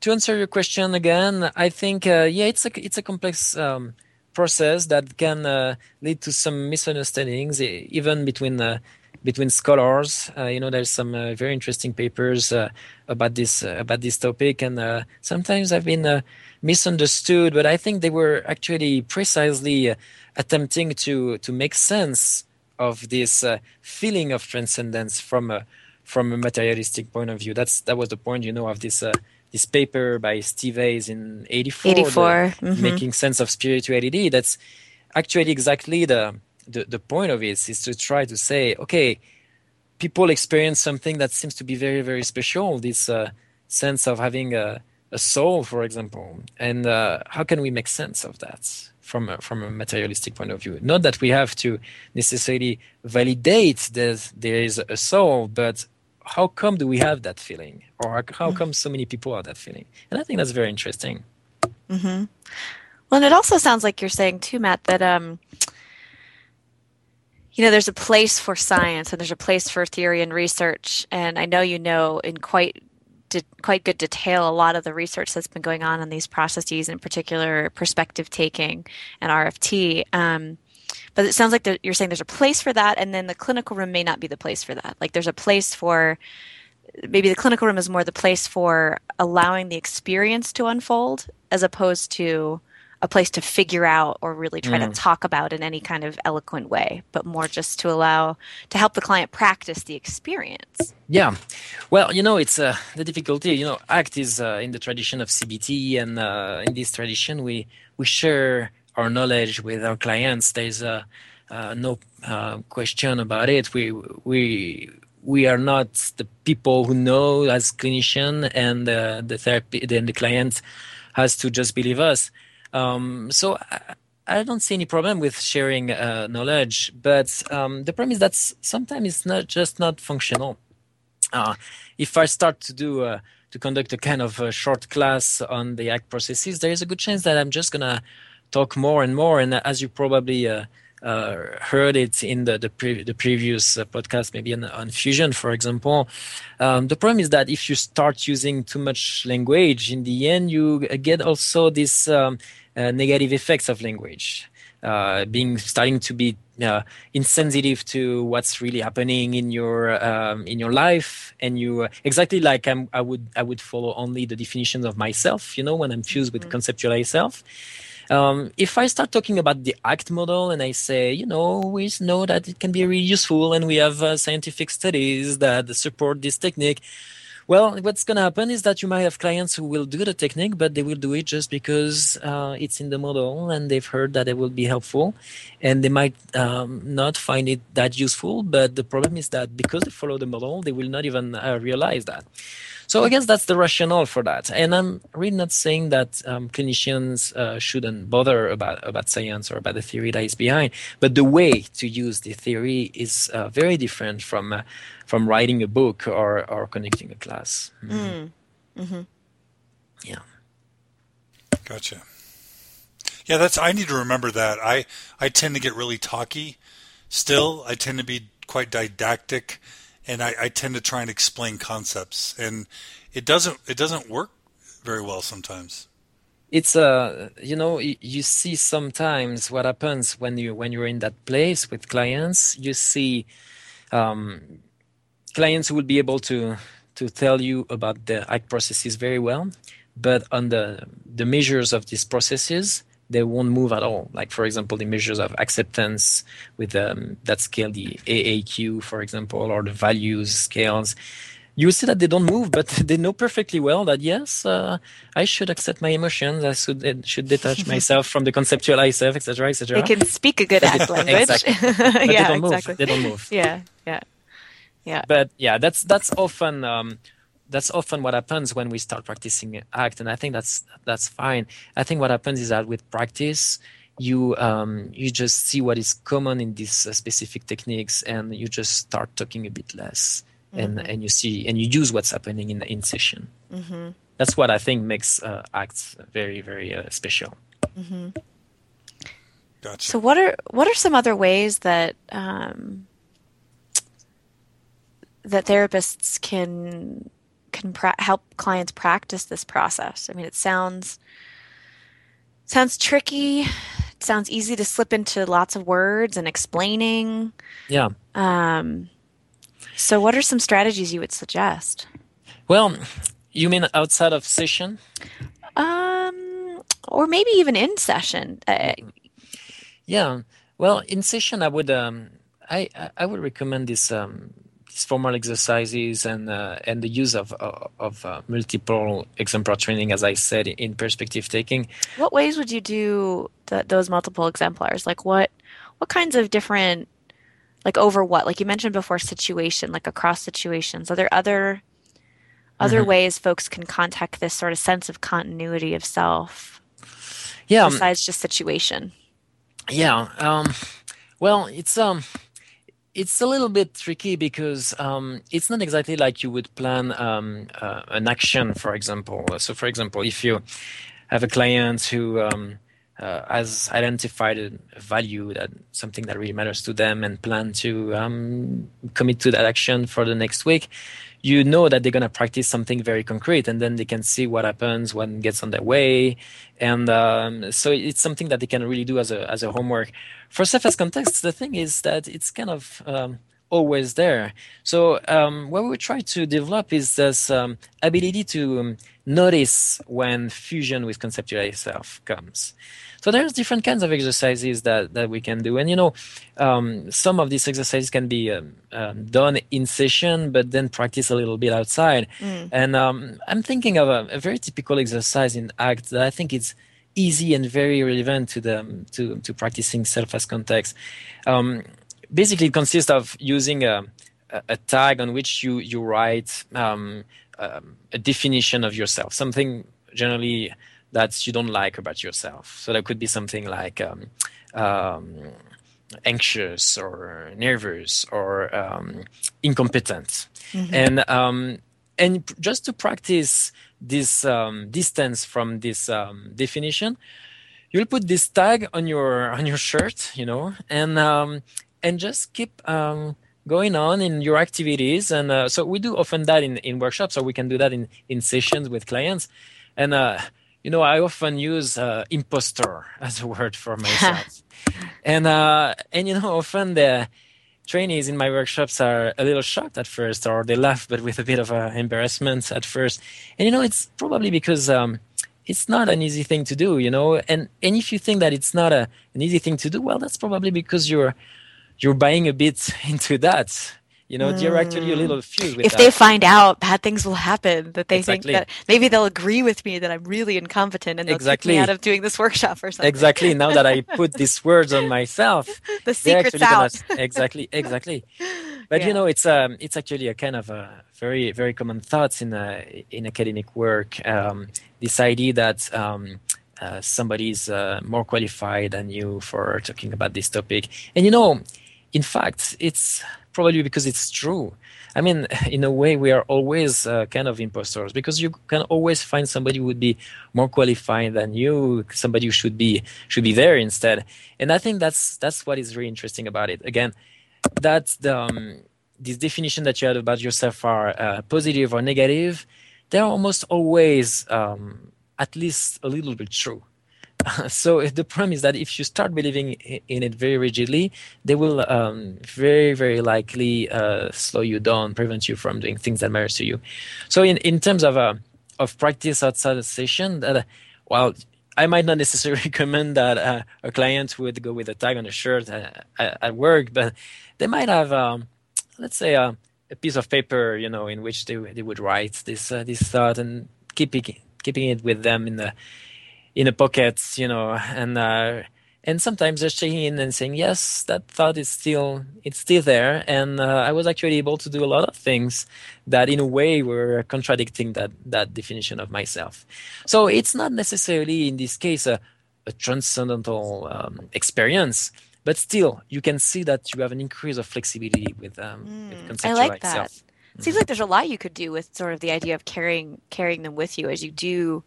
to answer your question again, I think, uh, yeah, it's a, it's a complex um, process that can uh, lead to some misunderstandings, even between uh, between scholars. Uh, you know, there's some uh, very interesting papers uh, about this uh, about this topic, and sometimes I've been misunderstood. But I think they were actually precisely attempting to to make sense of this feeling of transcendence from a from a materialistic point of view. That's that was the point, you know, of this this paper by Steve Hayes in 84, 84. Mm-hmm. making sense of spirituality. That's actually exactly the, the, the point of it is to try to say, okay, people experience something that seems to be very, very special, this uh, sense of having a, a soul, for example. And uh, how can we make sense of that? From a, from a materialistic point of view, not that we have to necessarily validate that there is a soul, but how come do we have that feeling? Or how mm. come so many people have that feeling? And i think that's very interesting. Mm-hmm. well and it also sounds like you're saying too matt that um, you know there's a place for science and there's a place for theory and research. And i know you know in quite de- quite good detail a lot of the research that's been going on in these processes in particular perspective taking and rft um, but it sounds like you're saying there's a place for that, and then the clinical room may not be the place for that. Like there's a place for maybe the clinical room is more the place for allowing the experience to unfold as opposed to a place to figure out or really try mm. to talk about in any kind of eloquent way, but more just to allow to help the client practice the experience. Yeah, well, you know, it's uh, the difficulty. You know, ACT is uh, in the tradition of CBT, and uh, in this tradition, we we share our knowledge with our clients. There's uh, no uh, question about it. We we we are not the people who know as clinician, and uh, the therapy. Then the client has to just believe us. Um, so. I, I don't see any problem with sharing uh, knowledge, but um, the problem is that sometimes it's not just not functional. Uh, if I start to do uh, to conduct a kind of a short class on the ACT processes, there is a good chance that I'm just gonna talk more and more. And as you probably uh, uh, heard it in the the, pre- the previous uh, podcast, maybe on, on, fusion, for example. Um, the problem is that if you start using too much language, in the end, you get also these um, uh, negative effects of language. Uh, being starting to be uh, insensitive to what's really happening in your um, in your life, and you uh, exactly like I'm, i would I would follow only the definitions of myself. You know, when I'm fused with mm-hmm. conceptualize self, um, if I start talking about the ACT model and I say, you know, we know that it can be really useful and we have uh, scientific studies that support this technique, well, what's going to happen is that you might have clients who will do the technique, but they will do it just because uh, it's in the model and they've heard that it will be helpful. And they might um, not find it that useful, but the problem is that because they follow the model, they will not even uh, realize that. So I guess that's the rationale for that. And I'm really not saying that um, clinicians uh, shouldn't bother about, about science or about the theory that is behind, but the way to use the theory is uh, very different from uh, from writing a book or, or connecting a class. Mm. Mm. Mm-hmm. Yeah. Gotcha. Yeah, that's. I need to remember that. I I tend to get really talky. Still, I tend to be quite didactic and I, I tend to try and explain concepts, and it doesn't it doesn't work very well sometimes. It's uh you know you, see sometimes what happens when you when you're in that place with clients. You see um, clients who will be able to to tell you about the act processes very well but on the the measures of these processes they won't move at all. Like for example, the measures of acceptance with um, that scale, the AAQ, for example, or the values scales. You see that they don't move, but they know perfectly well that yes, uh, I should accept my emotions. I should should detach myself from the conceptual I self, etc., etc. They can speak a good act language. exactly. But yeah, they don't exactly. move. They don't move. Yeah, yeah, yeah. But yeah, that's that's often. Um, that's often what happens when we start practicing act and i think that's that's fine i think what happens is that with practice you um, you just see what is common in these uh, specific techniques, and you just start talking a bit less, and Mm-hmm. and you see and you use what's happening in in session. Mhm. That's what I think makes uh, acts very very uh, special. Gotcha. So what are what are some other ways that um, that therapists can can pra- help clients practice this process? I mean, it sounds sounds tricky. It sounds easy to slip into lots of words and explaining. Yeah. Um, so, what are some strategies you would suggest? Well, you mean outside of session? Um, or maybe even in session. Uh, Yeah. Well, in session, I would um, I I- I would recommend this um, these formal exercises and uh, and the use of of, of uh, multiple exemplar training, as I said in perspective taking. what ways would you do th those multiple exemplars? Like what what kinds of different like over what? Like you mentioned before situation, like across situations. Are there other other Mhm. ways folks can contact this sort of sense of continuity of self Yeah. um, besides just situation? Yeah. Um, well, it's um, it's a little bit tricky because um, it's not exactly like you would plan um, uh, an action, for example. So, for example, if you have a client who um, uh, has identified a value that something that really matters to them and plan to um, commit to that action for the next week, you know that they're going to practice something very concrete and then they can see what happens when gets on their way. And um, so it's something that they can really do as a as a homework. For self-as context the thing is that it's kind of um, always there. So um, what we try to develop is this um, ability to um, notice when fusion with conceptualized self comes. So there's different kinds of exercises that, that we can do. And you know um, some of these exercises can be um, um, done in session but then practice a little bit outside. Mm. and um, i'm thinking of a, a very typical exercise in act that i think it's easy and very relevant to the to, to practicing self as context. Um, basically it consists of using a, a, tag on which you you write um, um, a definition of yourself something generally that you don't like about yourself. So that could be something like um, um, anxious or nervous or um, incompetent. And um, and just to practice this um, distance from this um, definition you'll put this tag on your on your shirt you know and um, and just keep um, going on in your activities. And uh, so we do often that in, in workshops or we can do that in in sessions with clients. And uh, you know i often use uh, imposter as a word for myself. And uh, and you know often the trainees in my workshops are a little shocked at first or they laugh but with a bit of uh, embarrassment at first. And you know it's probably because um, it's not an easy thing to do you know? And and if you think that it's not a, an easy thing to do well that's probably because you're you're buying a bit into that you know you're actually a little fused with If that they find out bad things will happen, that they Exactly. think that maybe they'll agree with me that I'm really incompetent and they'll Exactly. me out of doing this workshop or something. exactly now that i put these words on myself The secret's actually gonna out. exactly exactly but Yeah. you know it's um it's actually a kind of a very very common thoughts in uh, in academic work um, this idea that um, uh, somebody's uh, more qualified than you for talking about this topic and you know in fact it's probably because it's true. I mean in a way we are always uh, kind of imposters because you can always find somebody who would be more qualified than you somebody who should be should be there instead. And i think that's that's what is really interesting about it. Again that the um, this definition that you had about yourself are uh, positive or negative they're almost always um, at least a little bit true so the problem is that if you start believing in it very rigidly they will um, very very likely uh, slow you down prevent you from doing things that matter to you. So in, in terms of uh, of practice outside the session that uh, well I might not necessarily recommend that uh, a client would go with a tag on a shirt uh, at, at work, but they might have, um, let's say, uh, a piece of paper, you know, in which they they would write this uh, this thought and keeping keeping it with them in the in a pocket, you know, and uh, and sometimes just checking in and saying, yes, that thought is still it's still there, and uh, I was actually able to do a lot of things that, in a way, were contradicting that that definition of myself. So it's not necessarily in this case a, a transcendental um, experience but still you can see that you have an increase of flexibility with, um, with I conceptual like that. itself. It seems like there's a lot you could do with sort of the idea of carrying carrying them with you as you do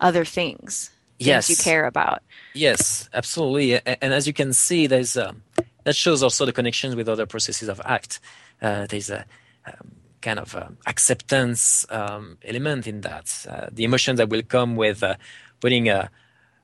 other things. Things Yes. you care about. Yes, absolutely. And as you can see, there's um, that shows also the connections with other processes of act. Uh, there's a um, kind of um, acceptance um, element in that. Uh, the emotion that will come with uh, putting a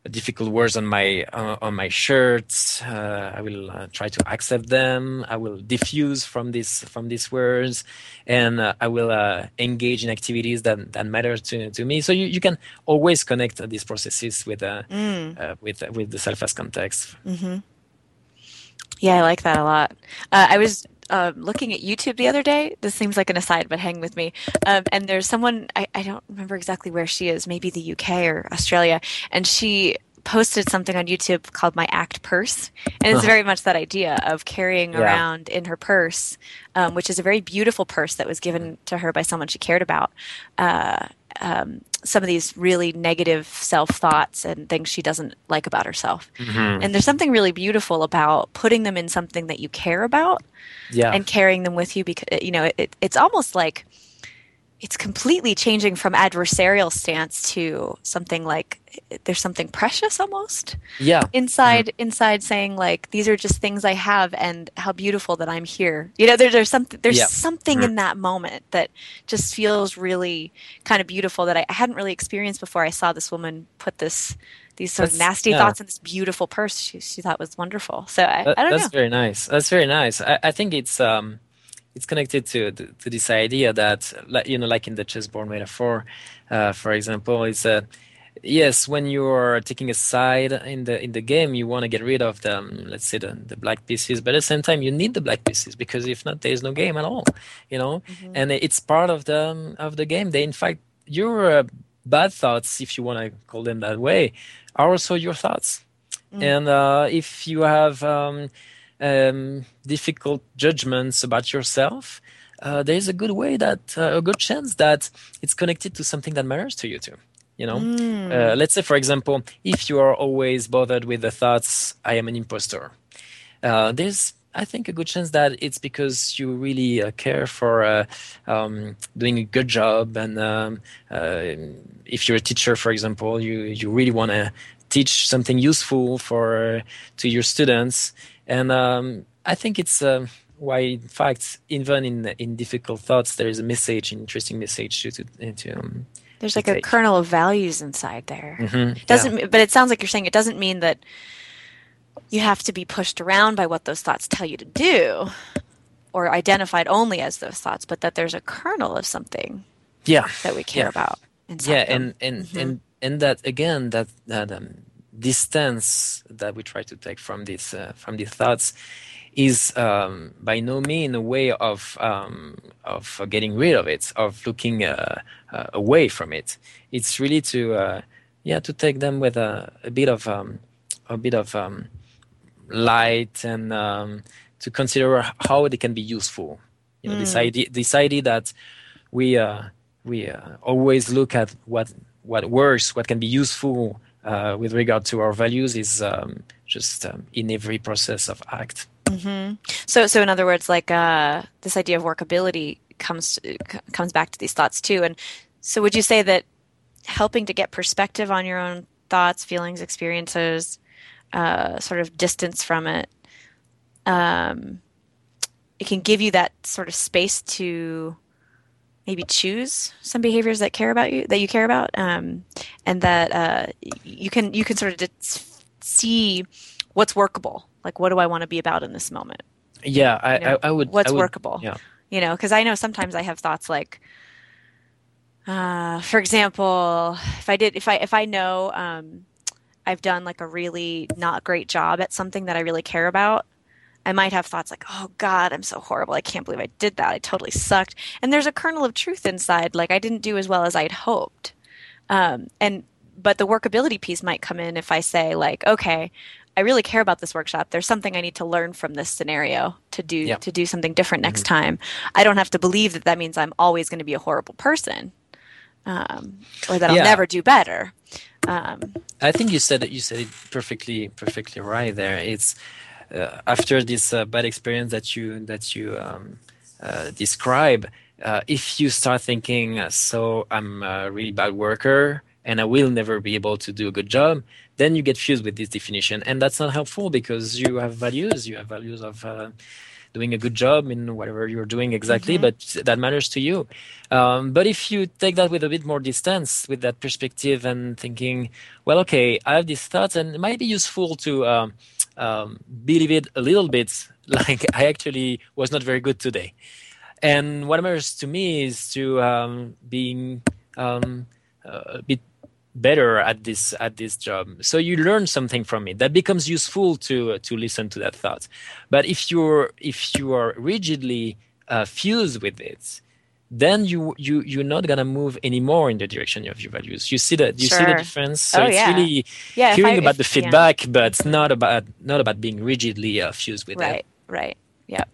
difficult words on my uh, on my shirts. Uh, I will uh, try to accept them. I will defuse from this from these words, and uh, I will uh, engage in activities that that matter to, to me. So you, you can always connect these processes with uh, uh, with with the self as context. Yeah, I like that a lot. Uh, I was uh, looking at YouTube the other day. This seems like an aside, but hang with me. Um, and there's someone, I, I don't remember exactly where she is, maybe the UK or Australia, and she posted something on YouTube called My Act Purse. And it's very much that idea of carrying Yeah. around in her purse, um, which is a very beautiful purse that was given to her by someone she cared about. Uh, um, some of these really negative self thoughts and things she doesn't like about herself. Mm-hmm. And there's something really beautiful about putting them in something that you care about Yeah, and carrying them with you because you know it, it's almost like it's completely changing from adversarial stance to something like there's something precious almost yeah, inside inside saying like these are just things I have and how beautiful that I'm here. You know, there, there's something there's Yeah. something in that moment that just feels really kind of beautiful that I, I hadn't really experienced before. I saw this woman put this these sort of nasty yeah. thoughts in this beautiful purse she, she thought was wonderful. So I, That- I don't that's know. very nice. That's very nice. I, I think it's um, it's connected to, to this idea that you know, like in the chessboard metaphor, uh, for example, it's a yes when you're taking a side in the in the game, you want to get rid of the um, let's say the, the black pieces, but at the same time, you need the black pieces because if not, there is no game at all. You know, and it's part of the um, of the game. They in fact your uh, bad thoughts, if you want to call them that way, are also your thoughts. And uh, if you have um, um, difficult judgments about yourself, uh, there is a good way that uh, a good chance that it's connected to something that matters to you too. You know, uh, let's say for example, if you are always bothered with the thoughts, "I am an imposter," uh, there's I think a good chance that it's because you really uh, care for uh, um, doing a good job, and um, uh, if you're a teacher, for example, you you really want to teach something useful for to your students, and um, I think it's. Uh, why, in fact, even in in difficult thoughts, there is a message, an interesting message to to, to um, There's like a take. kernel of values inside there. mhm, It doesn't, me- but it sounds like you're saying it doesn't mean that you have to be pushed around by what those thoughts tell you to do, or identified only as those thoughts, but that there's a kernel of something yeah, that we care Yeah. about. Yeah and and and and that again that that um, distance that we try to take from this uh, from these thoughts is um, by no means a way of um, of getting rid of it of looking uh, uh, away from it. It's really to uh, yeah to take them with a, a bit of um, a bit of um, light and um, to consider how they can be useful. You know this idea this idea that we uh, we uh, always look at what what works, what can be useful uh, with regard to our values is um, just um, in every process of act. So, so in other words, like uh, this idea of workability comes c- comes back to these thoughts too. And so, would you say that helping to get perspective on your own thoughts, feelings, experiences, uh, sort of distance from it, um, it can give you that sort of space to maybe choose some behaviors that care about you that you care about, um, and that uh, you can you can sort of see what's workable. Like, what do I want to be about in this moment? Yeah, I, You know, I, I would. what's I would, workable Yeah, you know because i know sometimes i have thoughts like uh, for example if i did if i if i know um, i've done like a really not great job at something that i really care about i might have thoughts like oh god i'm so horrible i can't believe i did that i totally sucked and there's a kernel of truth inside like i didn't do as well as i'd hoped um, and but the workability piece might come in if i say like okay I really care about this workshop. There's something I need to learn from this scenario to do Yeah. to do something different next time. I don't have to believe that that means I'm always going to be a horrible person, um, or that I'll Yeah. never do better. Um, I think you said that you said it perfectly, perfectly right. There, it's after this uh, bad experience that you that you um, uh, describe. Uh, if you start thinking, uh, so I'm a really bad worker and I will never be able to do a good job, then you get fused with this definition, and that's not helpful because you have values. You have values of uh, doing a good job in whatever you're doing exactly, mm-hmm. but that matters to you. Um, but if you take that with a bit more distance, with that perspective, and thinking, well, okay, I have these thoughts, and it might be useful to um, um, believe it a little bit, like I actually was not very good today. And what matters to me is to um, being um, a bit better at this at this job so you learn something from it that becomes useful to to listen to that thought but if you're if you are rigidly uh, fused with it then you you you're not gonna move anymore in the direction of your values you see that you sure. see the difference so oh, it's yeah. really yeah, hearing I, about if, the feedback yeah. but it's not about not about being rigidly uh, fused with that. right it right yeah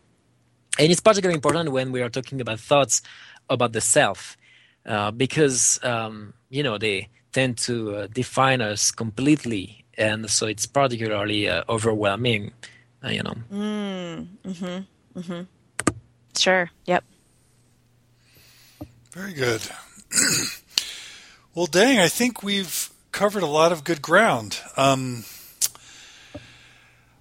and it's particularly important when we are talking about thoughts about the self uh, because um, you know they tend to uh, define us completely, and so it's particularly uh, overwhelming. Uh, you know. Mm, mm-hmm. Mm-hmm. Sure. Yep. Very good. well, dang, I think we've covered a lot of good ground. Um,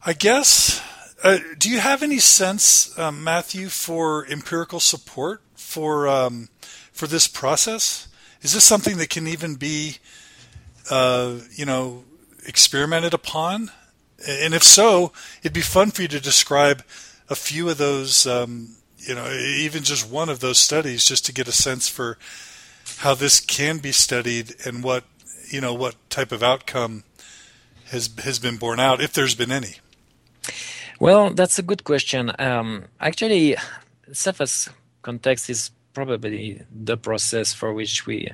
I guess. Uh, do you have any sense, um, Matthieu, for empirical support for um, for this process? Is this something that can even be, uh, you know, experimented upon? And if so, it'd be fun for you to describe a few of those, um, you know, even just one of those studies, just to get a sense for how this can be studied and what, you know, what type of outcome has has been borne out, if there's been any. Well, that's a good question. Um, actually, self as context is probably the process for which we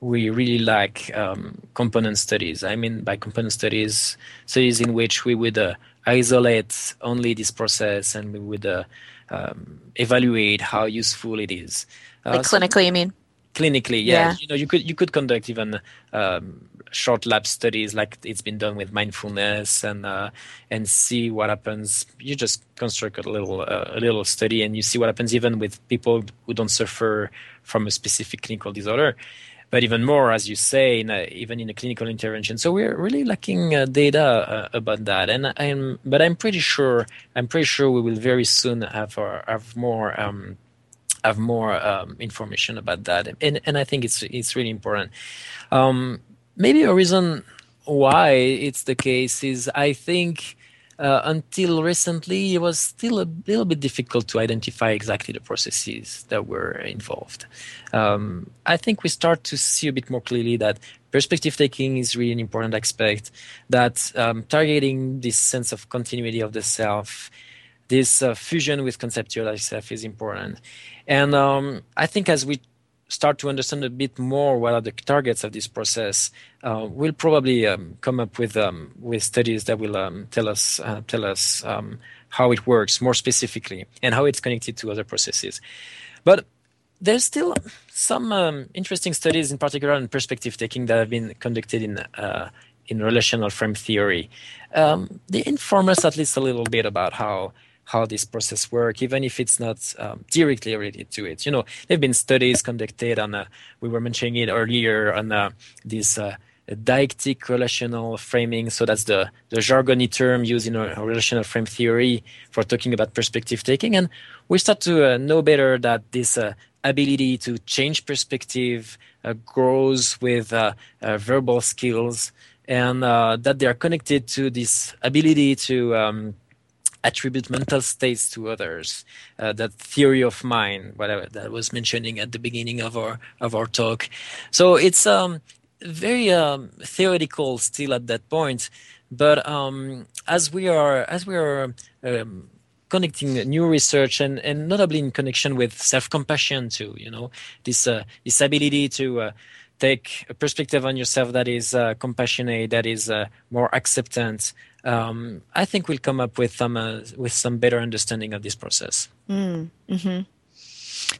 we really like um, component studies. I mean, by component studies, studies in which we would uh, isolate only this process and we would uh, um, evaluate how useful it is. Uh, like clinically, you mean? Clinically, yeah. yeah. You know, you could you could conduct even um, short lab studies like it's been done with mindfulness and uh, and see what happens. You just construct a little uh, a little study and you see what happens even with people who don't suffer from a specific clinical disorder. But even more, as you say, in a, even in a clinical intervention. So we're really lacking uh, data uh, about that, and I'm but I'm pretty sure I'm pretty sure we will very soon have our, have more. Um, have more um, information about that, and and I think it's it's really important. Um, maybe a reason why it's the case is I think uh, until recently it was still a little bit difficult to identify exactly the processes that were involved. Um, I think we start to see a bit more clearly that perspective taking is really an important aspect, that um, targeting this sense of continuity of the self, this uh, fusion with conceptualized self is important. And um, I think as we start to understand a bit more what are the targets of this process, uh, we'll probably um, come up with um, with studies that will um, tell us uh, tell us um, how it works more specifically and how it's connected to other processes. But there's still some um, interesting studies, in particular in perspective taking, that have been conducted in uh, in relational frame theory. Um, they inform us at least a little bit about how how this process works, even if it's not um, directly related to it. You know, there have been studies conducted on, uh, we were mentioning it earlier, on uh, this uh, deictic relational framing. So that's the, the jargony term used in a relational frame theory for talking about perspective taking. And we start to uh, know better that this uh, ability to change perspective uh, grows with verbal skills and that they are connected to this ability to um, attribute mental states to others. Uh, that theory of mind, whatever that was mentioning at the beginning of our of our talk. So it's um, very um, theoretical still at that point, but um, as we are as we are um, connecting new research and, and notably in connection with self-compassion too you know this uh, this ability to uh, take a perspective on yourself that is uh, compassionate that is uh, more acceptant um, I think we'll come up with some uh, with some better understanding of this process. Mm, hmm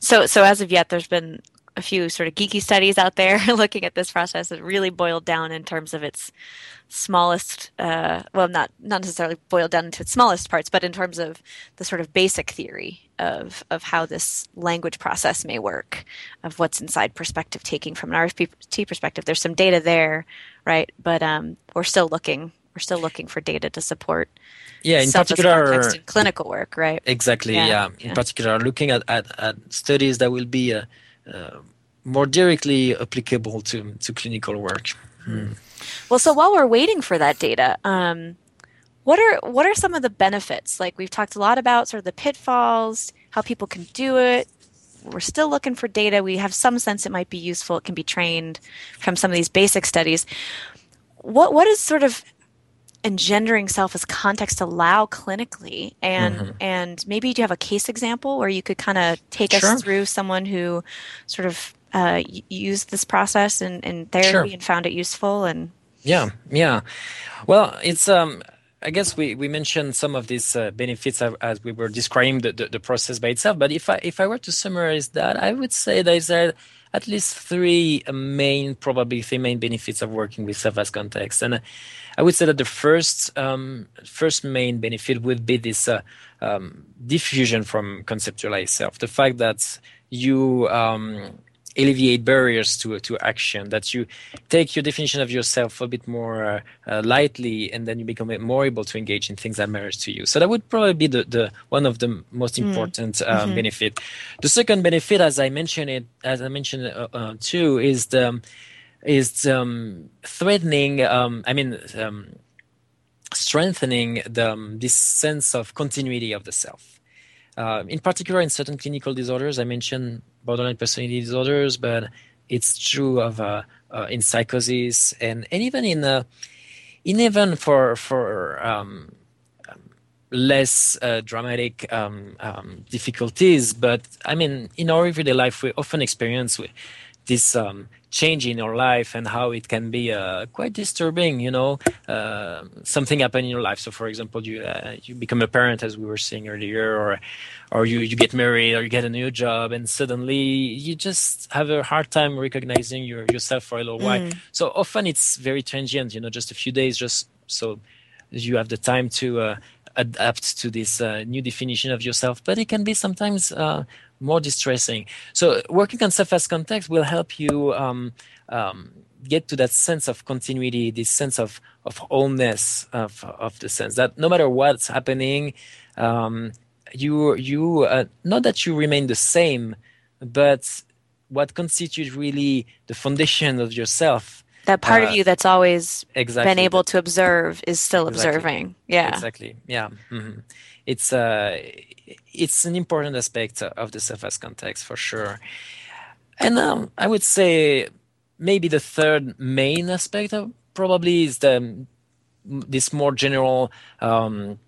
So, so as of yet, there's been a few sort of geeky studies out there looking at this process. It really boiled down in terms of its smallest, uh, well, not not necessarily boiled down into its smallest parts, but in terms of the sort of basic theory of of how this language process may work, of what's inside perspective taking from an RFT perspective. There's some data there, right? But um, we're still looking. We're still looking for data to support. Yeah, in particular, in clinical work, right? Exactly. Yeah. yeah. In yeah. particular, looking at, at, at, studies that will be uh, uh, more directly applicable to to clinical work. Hmm. Well, so while we're waiting for that data, um, what are what are some of the benefits? Like we've talked a lot about sort of the pitfalls, how people can do it. We're still looking for data. We have some sense it might be useful. It can be trained from some of these basic studies. What what is sort of engendering self as context allow clinically and mm-hmm. and maybe do you have a case example where you could kind of take sure. us through someone who sort of uh, used this process in, in therapy sure. and found it useful and yeah yeah well it's um I guess we, we mentioned some of these uh, benefits as we were describing the, the, the, process by itself. But if I if I were to summarize that, I would say there's uh, at least three main, probably three main benefits of working with self as context. And uh, I would say that the first um, first main benefit would be this uh, um, defusion from conceptualized self. The fact that you um, alleviate barriers to to action that you take your definition of yourself a bit more uh, uh, lightly and then you become more able to engage in things that matters to you so that would probably be the, the one of the most hmm. important mm. mm-hmm. benefit the second benefit as i mentioned it as i mentioned uh, uh, too is the is um, threatening um, i mean um, strengthening the um, this sense of continuity of the self uh, in particular in certain clinical disorders i mentioned borderline personality disorders, but it's true of uh, uh, in psychosis and, and even in uh, in even for for um, less uh, dramatic um, um, difficulties. But I mean, in our everyday life, we often experience this um, change in your life and how it can be uh, quite disturbing. You know, uh, something happened in your life. So, for example, you uh, you become a parent, as we were saying earlier, or or you you get married, or you get a new job, and suddenly you just have a hard time recognizing your yourself for a little while. Mm. So often it's very transient. You know, just a few days, just so you have the time to uh, adapt to this uh, new definition of yourself. But it can be sometimes uh, more distressing. So working on self as context will help you um, um, get to that sense of continuity, this sense of of wholeness of of the sense that no matter what's happening, um, you you uh, not that you remain the same, but what constitutes really the foundation of yourself. That part uh, of you that's always exactly. been able to observe is still exactly. observing. Yeah. Exactly. Yeah. Mm-hmm. It's uh it's an important aspect of the self as context for sure. And um, I would say maybe the third main aspect of probably is the this more general um,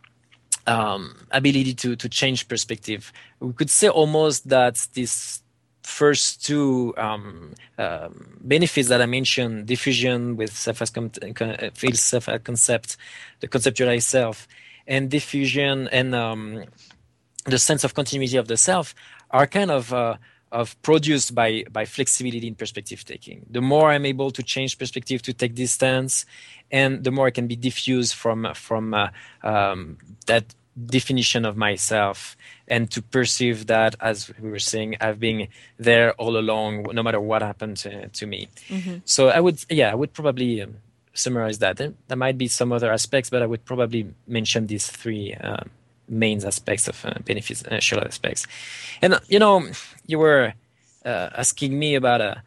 um, ability to to change perspective. We could say almost that this first two um, uh, benefits that I mentioned, defusion with surface, as con- self concept, the conceptualized self, and defusion and um, the sense of continuity of the self are kind of uh, of produced by by flexibility in perspective taking. The more I'm able to change perspective to take distance, and the more I can be defused from from uh, um, that definition of myself and to perceive that as we were saying i've been there all along no matter what happened to, to me mm-hmm. so i would yeah i would probably um, summarize that there might be some other aspects but i would probably mention these three uh, main aspects of uh, beneficial aspects. And you know, you were uh, asking me about a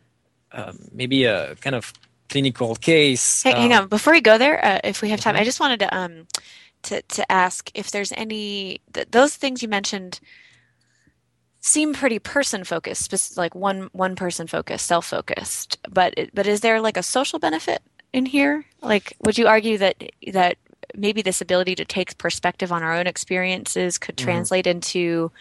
um, maybe a kind of clinical case. Hey, um, hang on, before we go there, uh, if we have time, mm-hmm. I just wanted to um to to ask if there's any th- those things you mentioned seem pretty person focused, like one one person focused, self focused. But but is there like a social benefit in here? Like, would you argue that that maybe this ability to take perspective on our own experiences could mm-hmm. translate into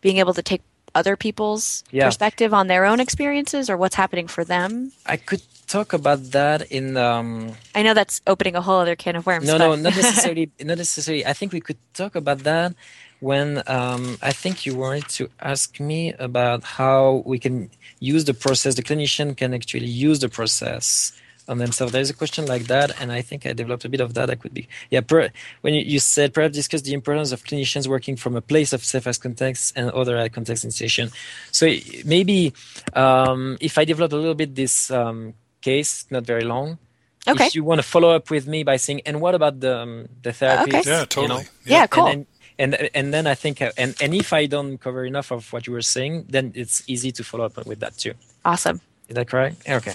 being able to take other people's yeah. perspective on their own experiences or what's happening for them. I could talk about that in. Um, I know that's opening a whole other can of worms. No, no, not necessarily. not necessarily. I think we could talk about that when um, I think you wanted to ask me about how we can use the process. The clinician can actually use the process on themselves. There's a question like that, and I think I developed a bit of that. I could be, yeah. Per, when you, you, said perhaps discuss the importance of clinicians working from a place of self as context and other context institution. So maybe um, if I develop a little bit this um, case, not very long. Okay. If you want to follow up with me by saying, and what about the um, the therapy? Okay. Yeah, totally. You know? yeah. yeah, cool. And then, and and then I think uh, and and if I don't cover enough of what you were saying, then it's easy to follow up with that too. Awesome. Is that correct? Okay.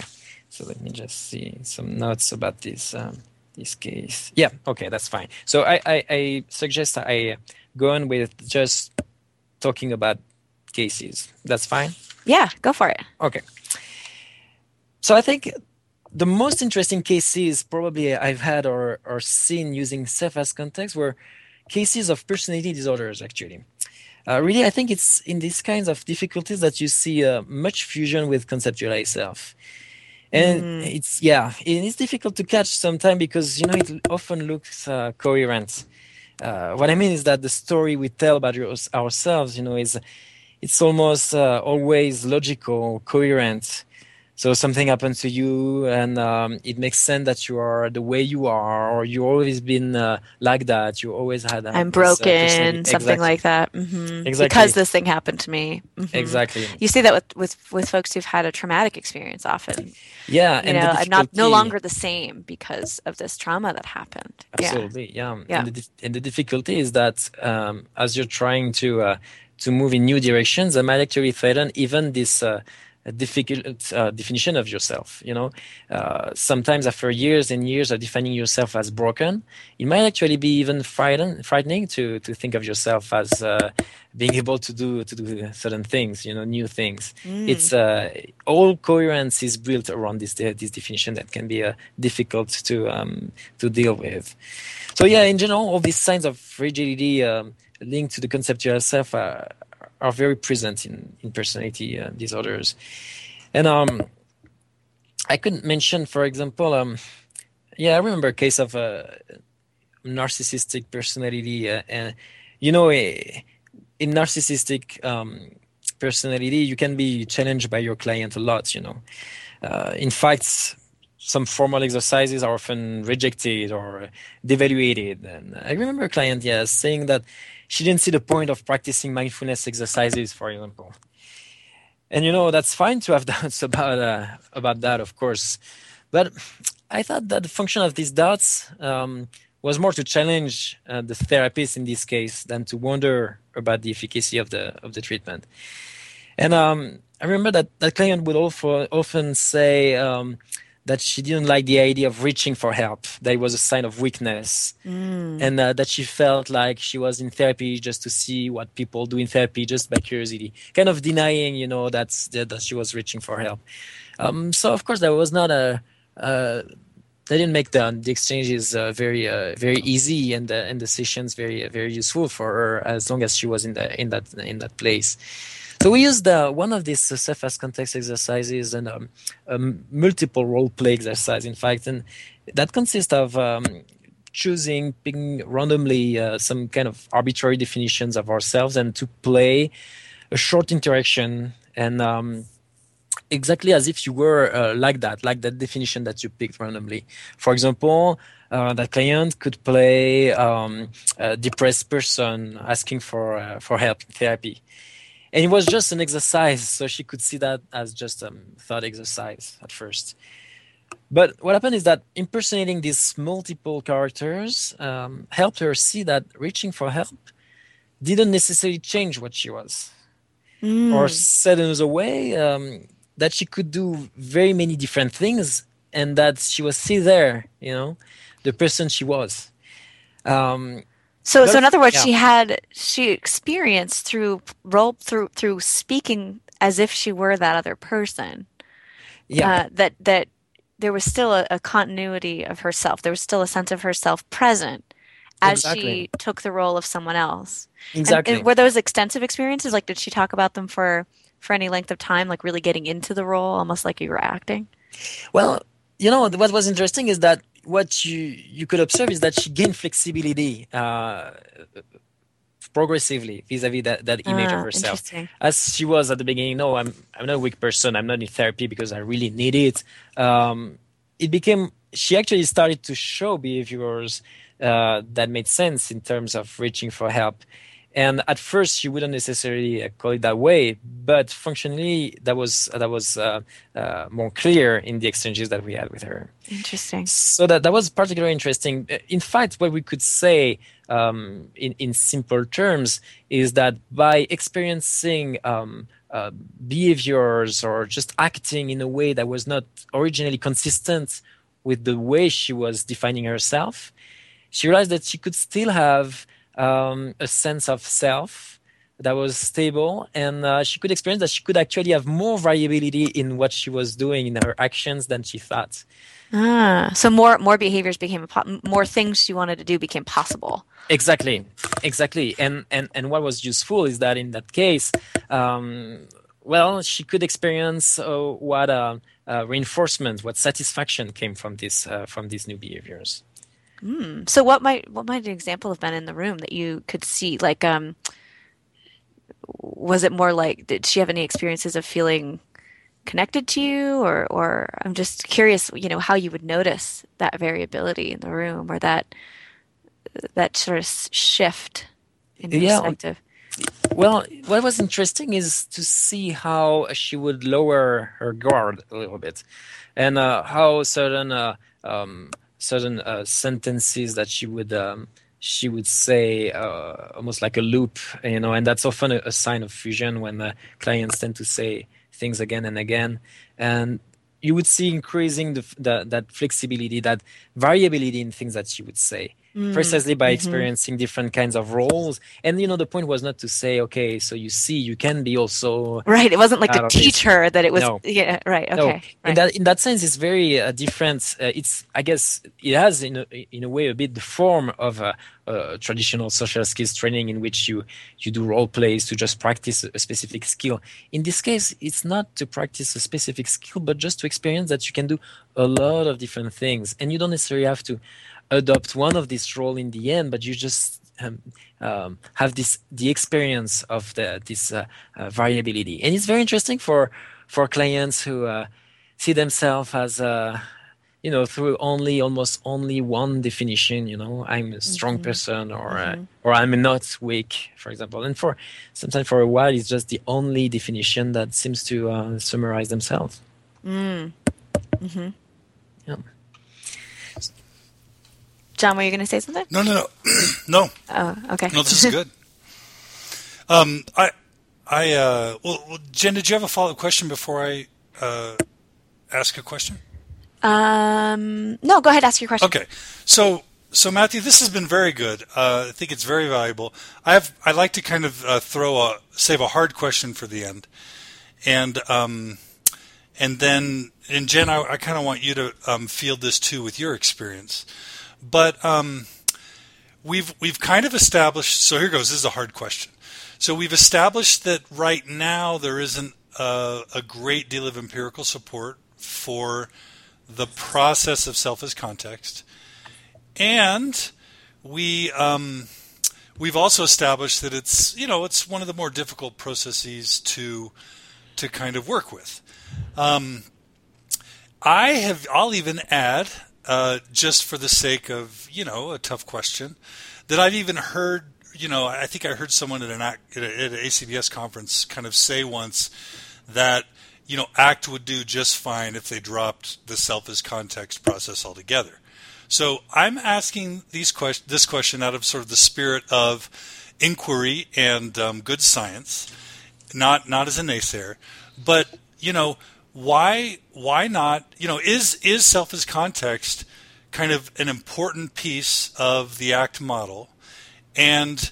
So let me just see some notes about this um, this case. Yeah, okay, that's fine. So I, I, I suggest I go on with just talking about cases. That's fine. Yeah, go for it. Okay. So I think the most interesting cases probably I've had or, or seen using self as context were cases of personality disorders actually. Uh, really, I think it's in these kinds of difficulties that you see uh, much fusion with conceptualized self and mm. it's yeah it's difficult to catch sometimes because you know it often looks uh, coherent uh, what i mean is that the story we tell about ourselves you know is it's almost uh, always logical coherent so something happens to you and um, it makes sense that you are the way you are or you've always been uh, like that. You always had i'm uh, broken something like that. Mm-hmm. exactly. because this thing happened to me. Mm-hmm. exactly. You see that with, with with folks who've had a traumatic experience often. Yeah you know i'm not no longer the same because of this trauma that happened. Absolutely yeah, yeah. And, the, and the difficulty is that um, as you're trying to uh, to move in new directions that might actually threaten even this uh, a difficult uh, definition of yourself. You know, uh, sometimes after years and years of defining yourself as broken, it might actually be even frighten, frightening to to think of yourself as uh, being able to do to do certain things. You know, new things. Mm. It's uh, all coherence is built around this this definition that can be uh, difficult to um, to deal with. So yeah, in general, all these signs of rigidity um, linked to the conceptual self are are very present in, in personality uh, disorders. And um, I could mention, for example, um, yeah, I remember a case of a narcissistic personality. Uh, and, you know, in narcissistic um, personality, you can be challenged by your client a lot, you know. Uh, in fact, some formal exercises are often rejected or devaluated. And I remember a client, yeah, saying that she didn't see the point of practicing mindfulness exercises, for example. And you know that's fine to have doubts about uh, about that, of course, but I thought that the function of these doubts um, was more to challenge uh, the therapist in this case than to wonder about the efficacy of the of the treatment. And um, I remember that that client would often often say. Um, that she didn't like the idea of reaching for help. That it was a sign of weakness. Mm. and uh, that she felt like she was in therapy just to see what people do in therapy just by curiosity. Kind of denying you know that's that, that she was reaching for help. Um, so of course that was not a uh, they didn't make the, the exchanges uh, very uh, very easy and the, and the sessions very very useful for her as long as she was in the in that in that place so we used uh, one of these uh, as context exercises and um, a multiple role play exercise, in fact, and that consists of um, choosing, picking randomly uh, some kind of arbitrary definitions of ourselves and to play a short interaction and um, exactly as if you were uh, like that, like that definition that you picked randomly. For example, uh, that client could play um, a depressed person asking for uh, for help therapy and it was just an exercise so she could see that as just a um, thought exercise at first. But what happened is that impersonating these multiple characters um, helped her see that reaching for help didn't necessarily change what she was. Mm. or said in a way um, that she could do very many different things and that she was still there you know the person she was. Um, so, so in other words, yeah. she had she experienced through role through through speaking as if she were that other person. Yeah, uh, that that there was still a, a, continuity of herself. There was still a sense of herself present as exactly. she took the role of someone else. Exactly. And, and were those extensive experiences? Like, did she talk about them for for any length of time? Like, really getting into the role, almost like you were acting. Well, you know what was interesting is that what you you could observe is that she gained flexibility uh, progressively vis-a-vis that, that image Ah, of herself as she was at the beginning no i'm i'm not a weak person. I'm not in therapy because i really need it. Um, it became she actually started to show behaviors uh, that made sense in terms of reaching for help. And at first she wouldn't necessarily uh, call it that way but functionally that was that was uh, uh, more clear in the exchanges that we had with her Interesting. so that that was particularly interesting. Uh, In fact, what we could say um, in in simple terms is that by experiencing um, uh, behaviors or just acting in a way that was not originally consistent with the way she was defining herself, she realized that she could still have um, a sense of self that was stable and uh, she could experience that she could actually have more variability in what she was doing in her actions than she thought Ah, so more more behaviors became more things she wanted to do became possible. Exactly, exactly. And and and what was useful is that in that case, um, well, she could experience uh, what uh, uh, reinforcement, what satisfaction came from this uh, from these new behaviors. Mm. So what might what might an example have been in the room that you could see? Like, um, was it more like did she have any experiences of feeling connected to you, or or I'm just curious, you know, how you would notice that variability in the room or that that sort of shift in your Yeah. perspective. Well, what was interesting is to see how she would lower her guard a little bit, and uh, how certain uh, um, certain uh, sentences that she would um, she would say uh, almost like a loop, you know, and that's often a, a sign of fusion when the clients tend to say things again and again, and you would see increasing the, the that flexibility, that variability in things that she would say precisely by experiencing different kinds of roles. And you know, the point was not to say, okay, so you see, you can be also Right. It wasn't like to teach her that it was. No. Yeah. Right. Okay. no. Okay. In that in that sense, it's very uh, different. Uh, it's I guess it has in a, in a way a bit the form of a, a traditional social skills training in which you you do role plays to just practice a specific skill. In this case, it's not to practice a specific skill, but just to experience that you can do a lot of different things, and you don't necessarily have to adopt one of this role in the end, but you just um, um, have this the experience of the this uh, uh, variability, and it's very interesting for for clients who uh, see themselves as uh, you know through only almost only one definition. You know, I'm a strong person, or uh, or I'm not weak, for example. And for sometimes for a while, it's just the only definition that seems to uh, summarize themselves. Mm-hmm. Yeah. John, were you going to say something? No, no, no, no, Oh, okay. no. This is good. Um, I, I, uh, well, well, Jen, did you have a follow up question before I uh, ask a question? Um, no, go ahead. Ask your question. Okay, so so Matthieu, this has been very good. Uh, I think it's very valuable. I have I like to kind of uh, throw a save a hard question for the end, and um, and then and Jen, I, I kind of want you to um, field this too with your experience, but um, we've we've kind of established. So here goes. This is a hard question. So we've established that right now there isn't a, a great deal of empirical support for the process of self as context, and we um, we've also established that it's you know it's one of the more difficult processes to to kind of work with. Um, I have. I'll even add, uh, just for the sake of you know a tough question, that I've even heard. You know, I think I heard someone at an at, a, at an ACBS conference kind of say once that you know ACT would do just fine if they dropped the self as context process altogether. So I'm asking these quest- this question out of sort of the spirit of inquiry and um, good science, not not as a naysayer, but you know why why not you know is is self as context kind of an important piece of the ACT model, and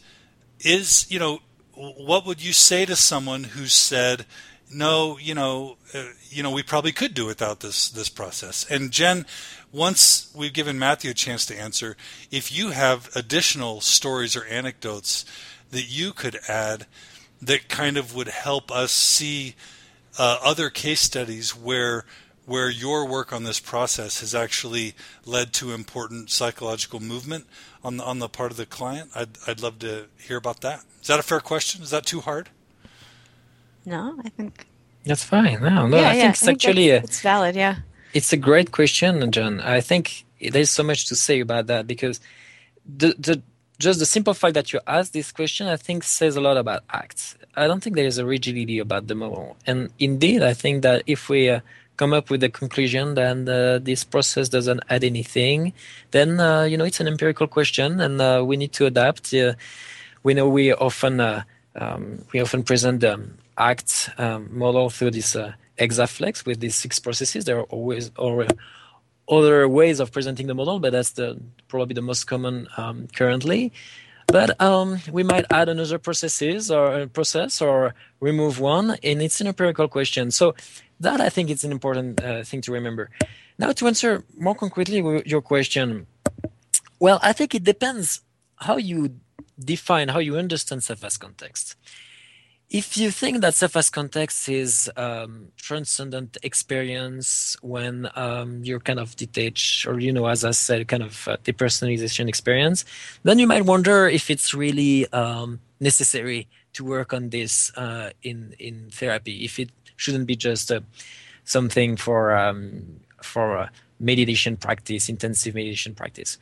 is you know what would you say to someone who said no you know uh, you know we probably could do without this this process? And jen once we've given Matthieu a chance to answer if you have additional stories or anecdotes that you could add that kind of would help us see uh, other case studies where where your work on this process has actually led to important psychological movement on the, on the part of the client? I'd, I'd love to hear about that. Is that a fair question? Is that too hard? No, I think that's fine. No, no, yeah, I yeah. think it's I think actually a, it's valid. Yeah. it's a great question, John. I think there's so much to say about that because the the just the simple fact that you asked this question, I think, says a lot about acts. I don't think there is a rigidity about the model, and indeed, I think that if we uh, come up with the conclusion that uh, this process doesn't add anything, then uh, you know it's an empirical question, and uh, we need to adapt. Uh, we know we often uh, um, we often present the ACT um, model through this hexaflex with these six processes. There are always or other ways of presenting the model, but that's the probably the most common um, currently. But um, we might add another processes or process or remove one, and it's an empirical question. So that I think is an important uh, thing to remember. Now to answer more concretely your question, well, I think it depends how you define, how you understand self as context if you think that as context is um, transcendent experience when um, you're kind of detached or you know as i said kind of uh, depersonalization experience then you might wonder if it's really um, necessary to work on this uh, in in therapy. If it shouldn't be just uh, something for um, for meditation practice intensive meditation practice.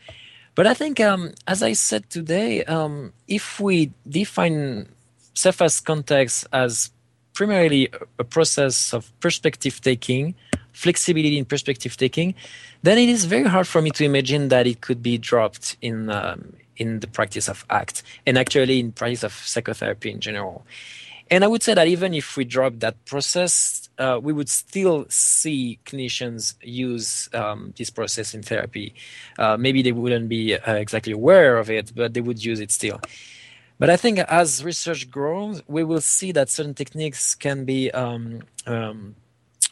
But i think um, as i said today um, if we define as context as primarily a process of perspective taking, flexibility in perspective taking, then it is very hard for me to imagine that it could be dropped in um, in the practice of ACT and actually in practice of psychotherapy in general. And I would say that even if we drop that process, uh, we would still see clinicians use um, this process in therapy. Uh, maybe they wouldn't be uh, exactly aware of it, but they would use it still. But I think as research grows, we will see that certain techniques can be um, um,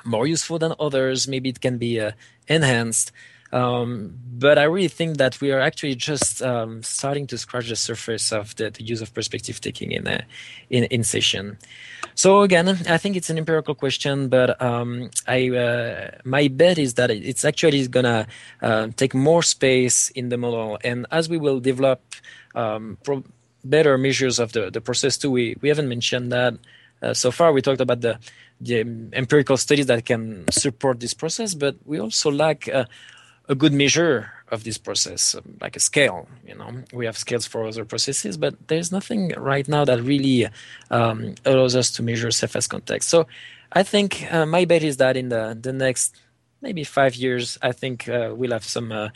more useful than others. Maybe it can be uh, enhanced. Um, but I really think that we are actually just um, starting to scratch the surface of the, the use of perspective taking in, a, in in session. So again, I think it's an empirical question, but um, I uh, my bet is that it's actually gonna uh, take more space in the model, and as we will develop. Um, pro- better measures of the, the process too. We, we haven't mentioned that uh, so far. We talked about the, the empirical studies that can support this process, but we also lack uh, a good measure of this process, um, like a scale. You know, we have scales for other processes, but there's nothing right now that really um, allows us to measure as context. So I think uh, my bet is that in the, the next maybe five years, I think uh, we'll have some uh,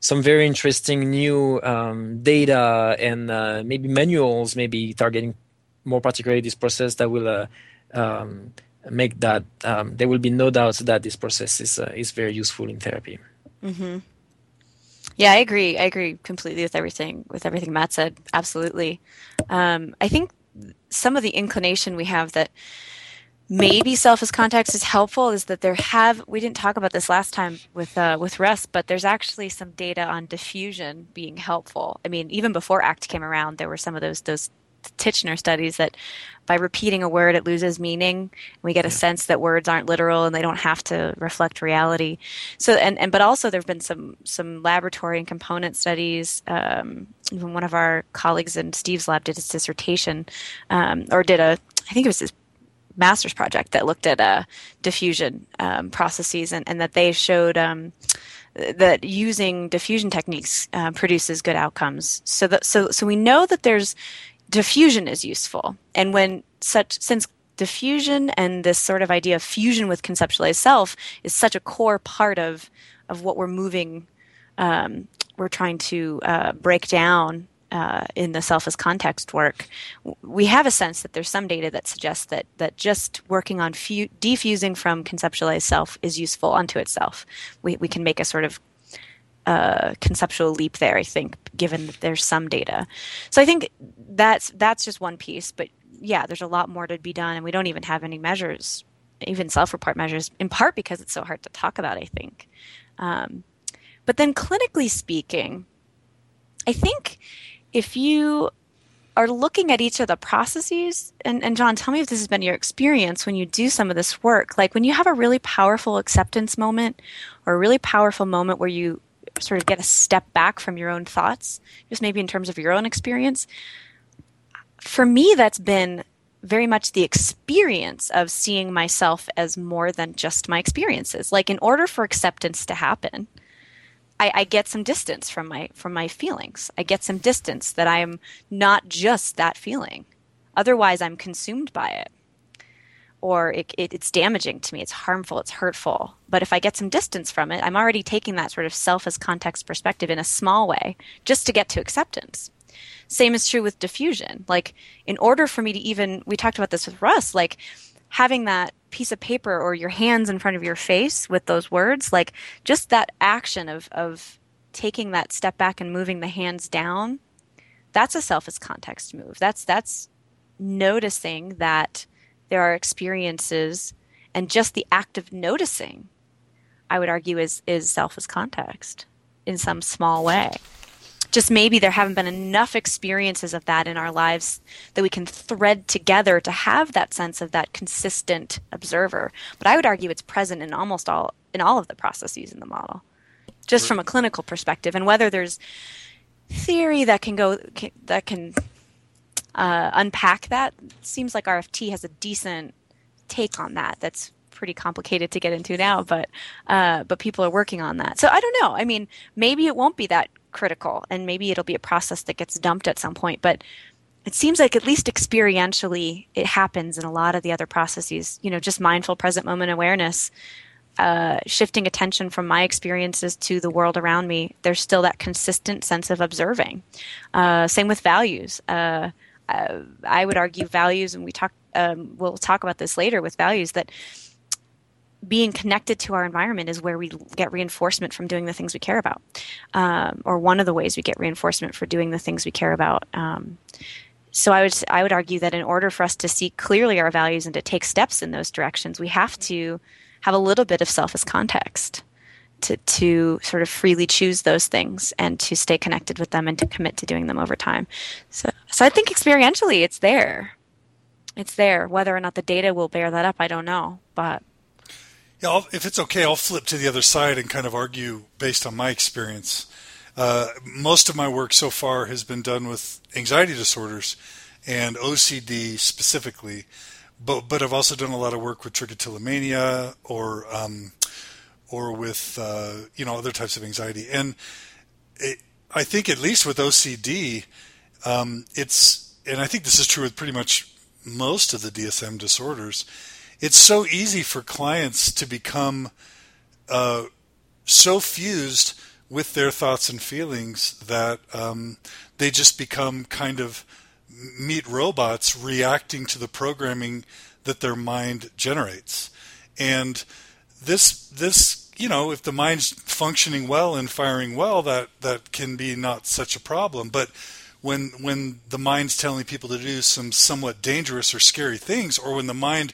some very interesting new um, data and uh, maybe manuals, maybe targeting more particularly this process that will uh, um, make that um, there will be no doubts that this process is uh, is very useful in therapy. Mm-hmm. Yeah, I agree. I agree completely with everything with everything Matt said. Absolutely. Um, I think some of the inclination we have that maybe self as context is helpful is that there have we didn't talk about this last time with uh, with Russ, but there's actually some data on defusion being helpful. I mean, even before ACT came around, there were some of those those Titchener studies that by repeating a word it loses meaning. We get a sense that words aren't literal and they don't have to reflect reality. So and, and but also there have been some some laboratory and component studies. Um, even one of our colleagues in Steve's lab did his dissertation um, or did a I think it was his master's project that looked at uh, defusion um, processes and, and, that they showed um, that using defusion techniques uh, produces good outcomes. So that so so we know that there's defusion is useful, and when such since defusion and this sort of idea of fusion with conceptualized self is such a core part of of what we're moving um, we're trying to uh, break down uh, in the self as context work, we have a sense that there's some data that suggests that that just working on fu- defusing from conceptualized self is useful unto itself. We we can make a sort of uh, conceptual leap there. I think, given that there's some data, so I think that's that's just one piece. But yeah, there's a lot more to be done, and we don't even have any measures, even self-report measures, in part because it's so hard to talk about. I think, um, but then clinically speaking, I think if you are looking at each of the processes, and, and John, tell me if this has been your experience when you do some of this work. Like when you have a really powerful acceptance moment or a really powerful moment where you sort of get a step back from your own thoughts, just maybe in terms of your own experience. For me, that's been very much the experience of seeing myself as more than just my experiences. Like in order for acceptance to happen, I, I, get some distance from my from my feelings. I get some distance that I am not just that feeling. Otherwise, I'm consumed by it, or it, it, it's damaging to me. It's harmful. It's hurtful. But if I get some distance from it, I'm already taking that sort of self as context perspective in a small way, just to get to acceptance. Same is true with defusion. Like, in order for me to even, we talked about this with Russ, like having that piece of paper or your hands in front of your face with those words, like just that action of, of taking that step back and moving the hands down, that's a self as context move. That's, that's noticing that there are experiences and just the act of noticing, I would argue, is, is self as context in some small way just maybe there haven't been enough experiences of that in our lives that we can thread together to have that sense of that consistent observer. But I would argue it's present in almost all in all of the processes in the model, just from a clinical perspective. And whether there's theory that can go that can uh, unpack that seems like RFT has a decent take on that. That's pretty complicated to get into now, but uh, but people are working on that. So I don't know. I mean, maybe it won't be that critical and maybe it'll be a process that gets dumped at some point but it seems like at least experientially it happens in a lot of the other processes. You know just mindful present moment awareness uh, shifting attention from my experiences to the world around me there's still that consistent sense of observing. Uh, same with values. Uh, uh i would argue values and we talk um, we'll talk about this later with values that being connected to our environment is where we get reinforcement from doing the things we care about, um, or one of the ways we get reinforcement for doing the things we care about. Um, so I would I would argue that in order for us to see clearly our values and to take steps in those directions, we have to have a little bit of self as context to to sort of freely choose those things and to stay connected with them and to commit to doing them over time. So so I think experientially it's there. It's there. Whether or not the data will bear that up, I don't know, but yeah, I'll, if it's okay, I'll flip to the other side and kind of argue based on my experience. Uh, most of my work so far has been done with anxiety disorders and OCD specifically, but but I've also done a lot of work with trichotillomania or um, or with uh, you know other types of anxiety. And it, I think at least with OCD, um, it's and I think this is true with pretty much most of the DSM disorders it's so easy for clients to become uh, so fused with their thoughts and feelings that um, they just become kind of meat robots reacting to the programming that their mind generates. And this this you know if the mind's functioning well and firing well that that can be not such a problem but when when the mind's telling people to do some somewhat dangerous or scary things or when the mind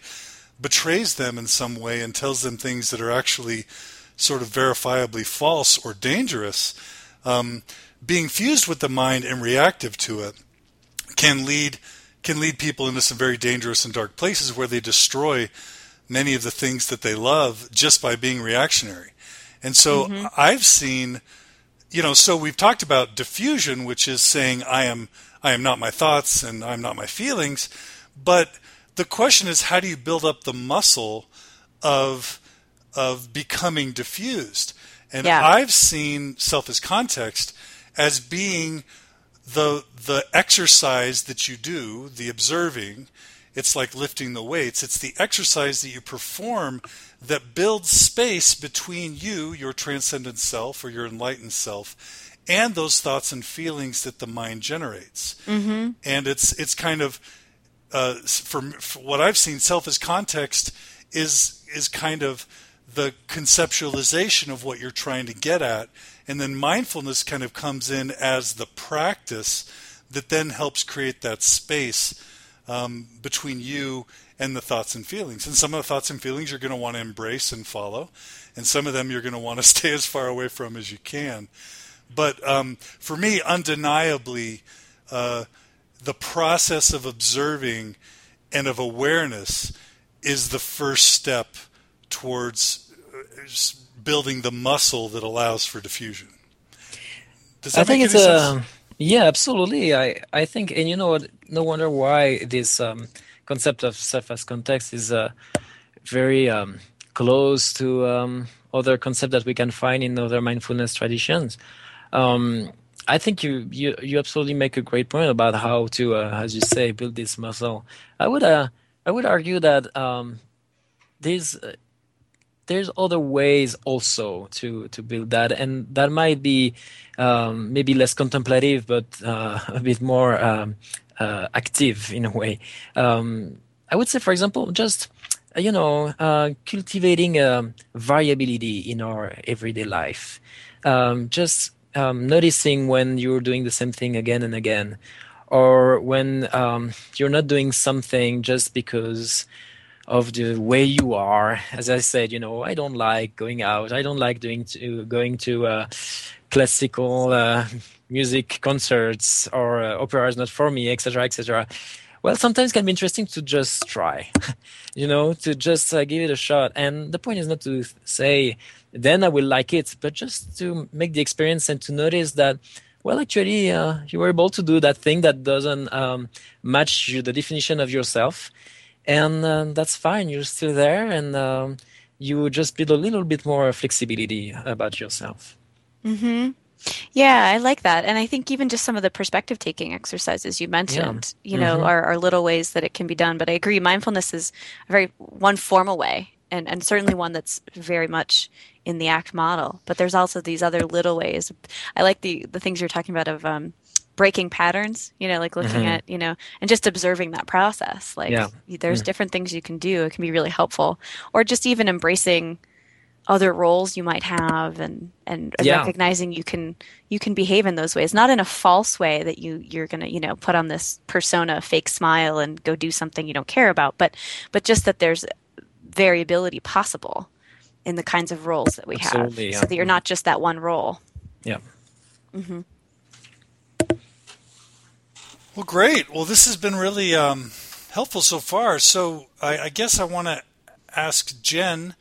betrays them in some way and tells them things that are actually sort of verifiably false or dangerous, um, being fused with the mind and reactive to it can lead can lead people into some very dangerous and dark places where they destroy many of the things that they love just by being reactionary. And so mm-hmm. I've seen, you know, so we've talked about defusion, which is saying I am I am not my thoughts and I'm not my feelings, but the question is how do you build up the muscle of of becoming defused? And yeah. I've seen self as context as being the the exercise that you do, the observing. It's like lifting the weights. It's the exercise that you perform that builds space between you, your transcendent self or your enlightened self, and those thoughts and feelings that the mind generates. Mm-hmm. And it's it's kind of uh, for, for, what I've seen, self as context is is kind of the conceptualization of what you're trying to get at, and then mindfulness kind of comes in as the practice that then helps create that space um, between you and the thoughts and feelings. And some of the thoughts and feelings you're going to want to embrace and follow, and some of them you're going to want to stay as far away from as you can. But um, for me, undeniably. Uh, the process of observing and of awareness is the first step towards uh, building the muscle that allows for defusion. Does that I think make it's a yeah, absolutely. I I think, and you know, what, no wonder why this um, concept of self as context is uh, very um, close to um, other concepts that we can find in other mindfulness traditions. Um, I think you, you you absolutely make a great point about how to, uh, as you say, build this muscle. I would uh, I would argue that um, there's uh, there's other ways also to to build that, and that might be um, maybe less contemplative, but uh, a bit more um, uh, active in a way. Um, I would say, for example, just uh, you know, uh, cultivating um, variability in our everyday life. Um, just um, noticing when you're doing the same thing again and again, or when um, you're not doing something just because of the way you are. As I said, you know, I don't like going out. I don't like doing to going to uh, classical uh, music concerts or uh, opera is not for me, etc., etc. Well, sometimes it can be interesting to just try, you know, to just uh, give it a shot. And the point is not to say, then I will like it, but just to make the experience and to notice that, well, actually, uh, you were able to do that thing that doesn't um, match you, the definition of yourself. And uh, that's fine. You're still there. And um, you just build a little bit more flexibility about yourself. Mm-hmm. Yeah, I like that. And I think even just some of the perspective taking exercises you mentioned, you know, Mhm. are, are little ways that it can be done. But I agree, mindfulness is a very one formal way and, and certainly one that's very much in the ACT model. But there's also these other little ways. I like the, the things you're talking about of um, breaking patterns, you know, like looking Mhm. at, you know, and just observing that process. Like Yeah. there's different things you can do. It can be really helpful. Or just even embracing other roles you might have and and Yeah. recognizing you can you can behave in those ways not in a false way that you you're going to you know put on this persona fake smile and go do something you don't care about but but just that there's variability possible in the kinds of roles that we Absolutely, have yeah. so that you're not just that one role Yeah. Mm-hmm. Well, great. Well, this has been really um, helpful so far. So I, I guess I want to ask Jen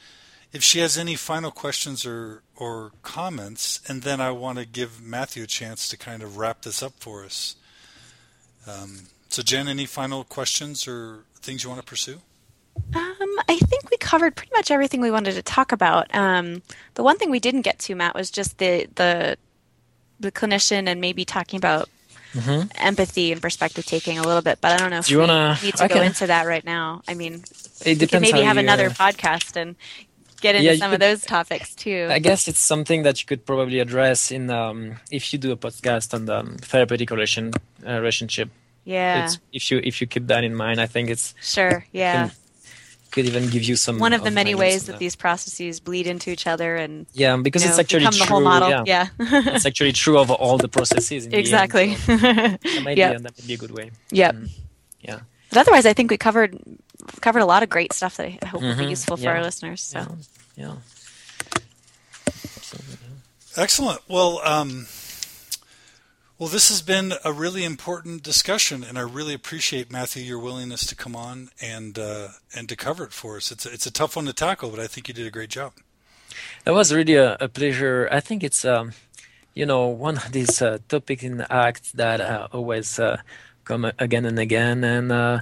if she has any final questions or or comments, and then I want to give Matthieu a chance to kind of wrap this up for us. Um, so, Jen, any final questions or things you want to pursue? Um, I think we covered pretty much everything we wanted to talk about. Um, the one thing we didn't get to, Matt, was just the the the clinician and maybe talking about empathy and perspective taking a little bit. But I don't know if Mm-hmm. Do you we wanna- need to I go into that right now. I mean, It could depends maybe have you, another uh, podcast and get into Yeah, some of those topics too. I guess it's something that you could probably address in um, if you do a podcast on the um, therapeutic relation uh, relationship. yeah, It's, if you if you keep that in mind, I think it's sure. Yeah, could even give you some one of the many ways on that these processes bleed into each other and yeah because you it's actually become true. the whole model. Yeah, Yeah, it's actually true of all the processes. In the end, exactly. so that might Yep. be that might be a good way. Yep. Mm, yeah. But otherwise, I think we covered covered a lot of great stuff that I hope will be useful for our listeners. So. Yeah. Yeah. Excellent. Well, um, well, this has been a really important discussion, and I really appreciate Matthieu your willingness to come on and uh, and to cover it for us. It's a, it's a tough one to tackle, but I think you did a great job. That was really a, a pleasure. I think it's, um, you know, one of these uh, topics in act that uh, always uh, come again and again, and uh,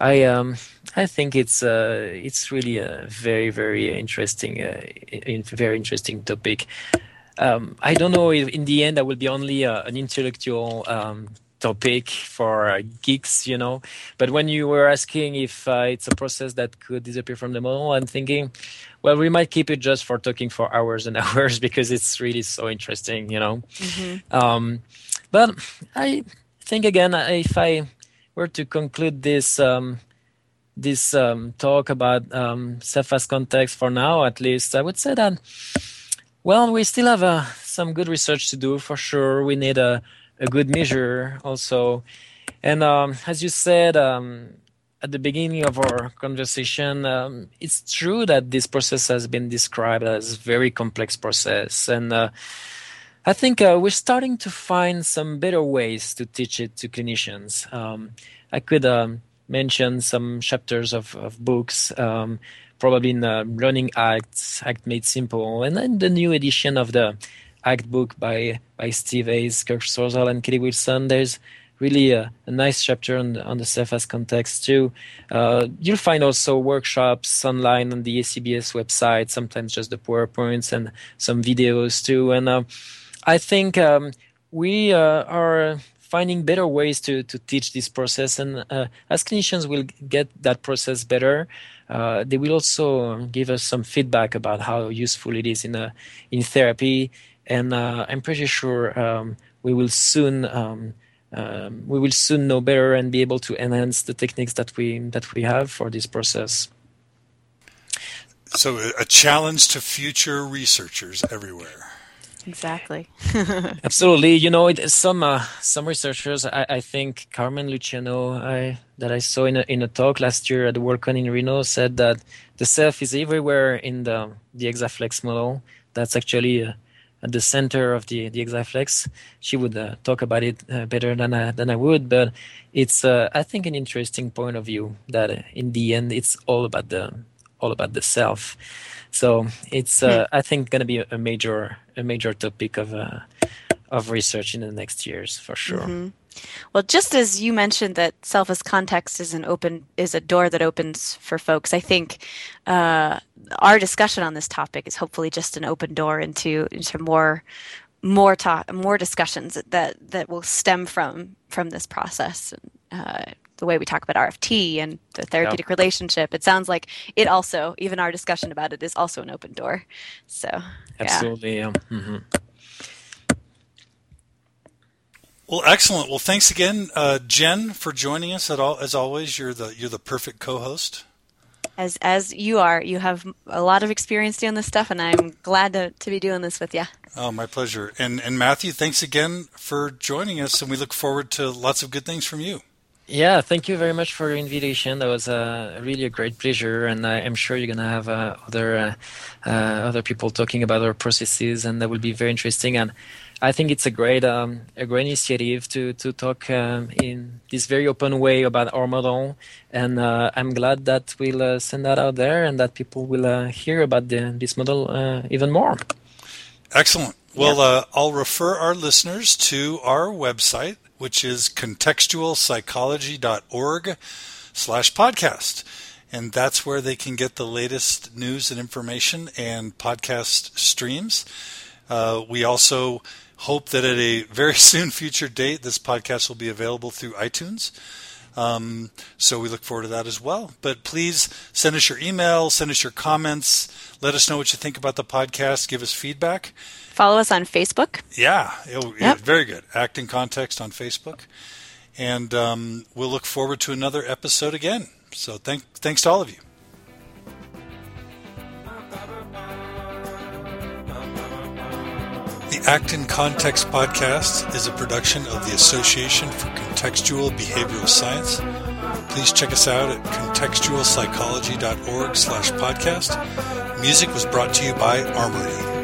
I, um, I think it's, uh, it's really a very, very interesting, in, very interesting topic. Um, I don't know if in the end that will be only uh, an intellectual um, topic for uh, geeks, you know. But when you were asking if uh, it's a process that could disappear from the model, I'm thinking, well, we might keep it just for talking for hours and hours because it's really so interesting, you know. Um, but I think again, if I were to conclude this um, this um, talk about um, self as context for now, at least, I would say that well, we still have uh, some good research to do for sure. We need a, a good measure also. And um, as you said um, at the beginning of our conversation, um, it's true that this process has been described as a very complex process. And uh, I think uh, we're starting to find some better ways to teach it to clinicians. Um, I could um, mention some chapters of, of books, um, probably in uh, Learning Acts, Act Made Simple, and then the new edition of the Act book by, by Steve Hayes, Kirk Strosahl, and Kelly Wilson. There's really a, a, nice chapter on the, on the self as context too. Uh, you'll find also workshops online on the ACBS website, sometimes just the PowerPoints and some videos too. And uh, I think um, we uh, are finding better ways to, to teach this process. And uh, as clinicians will get that process better, uh, they will also give us some feedback about how useful it is in, a, in therapy. And uh, I'm pretty sure um, we will soon um, um, we will soon know better and be able to enhance the techniques that we that we have for this process. So, a challenge to future researchers everywhere. Exactly. Absolutely. You know, it, some uh, some researchers, I, I, think Carmen Luciano, I, that I saw in a, in a talk last year at the WorldCon in Reno, said that the self is everywhere in the the hexaflex model. That's actually uh, at the center of the the hexaflex. She would uh, talk about it uh, better than I, than I would, but it's uh, I think an interesting point of view that uh, in the end it's all about the all about the self. So it's uh, hmm. I think going to be a, a, major a major topic of uh, of research in the next years for sure. Mm-hmm. Well, just as you mentioned that self as context is an open is a door that opens for folks, I think uh, our discussion on this topic is hopefully just an open door into into more more talk more discussions that that will stem from from this process. Uh, the way we talk about RFT and the therapeutic yeah. relationship. It sounds like it also, even our discussion about it, is also an open door. So absolutely, yeah. yeah. Mm-hmm. Well, excellent. Well, thanks again, uh, Jen, for joining us. At all, as always, you're the you're the perfect co-host. As as you are, you have a lot of experience doing this stuff, and I'm glad to, to be doing this with you. Oh, my pleasure. And and Matthieu, thanks again for joining us, and we look forward to lots of good things from you. Yeah, thank you very much for your invitation. That was uh, really a great pleasure, and I, am sure you're gonna have uh, other uh, uh, other people talking about our processes, and that will be very interesting. And I think it's a great um, a great initiative to to talk um, in this very open way about our model, and uh, I'm glad that we'll uh, send that out there, and that people will hear about the, this model even more. Excellent. Well, yeah. I'll refer our listeners to our website which is contextualpsychology.org slash podcast. And that's where they can get the latest news and information and podcast streams. Uh, we also hope that at a very soon future date, this podcast will be available through iTunes. Um, so we look forward to that as well. But please send us your email, send us your comments, let us know what you think about the podcast, give us feedback. Follow us on Facebook. Yeah, it, yep. very good. ACT in Context on Facebook. And um, we'll look forward to another episode again. So thank, thanks to all of you. The Act in Context podcast is a production of the Association for Contextual Behavioral Science. Please check us out at contextualpsychology.org slash podcast. Music was brought to you by Armory.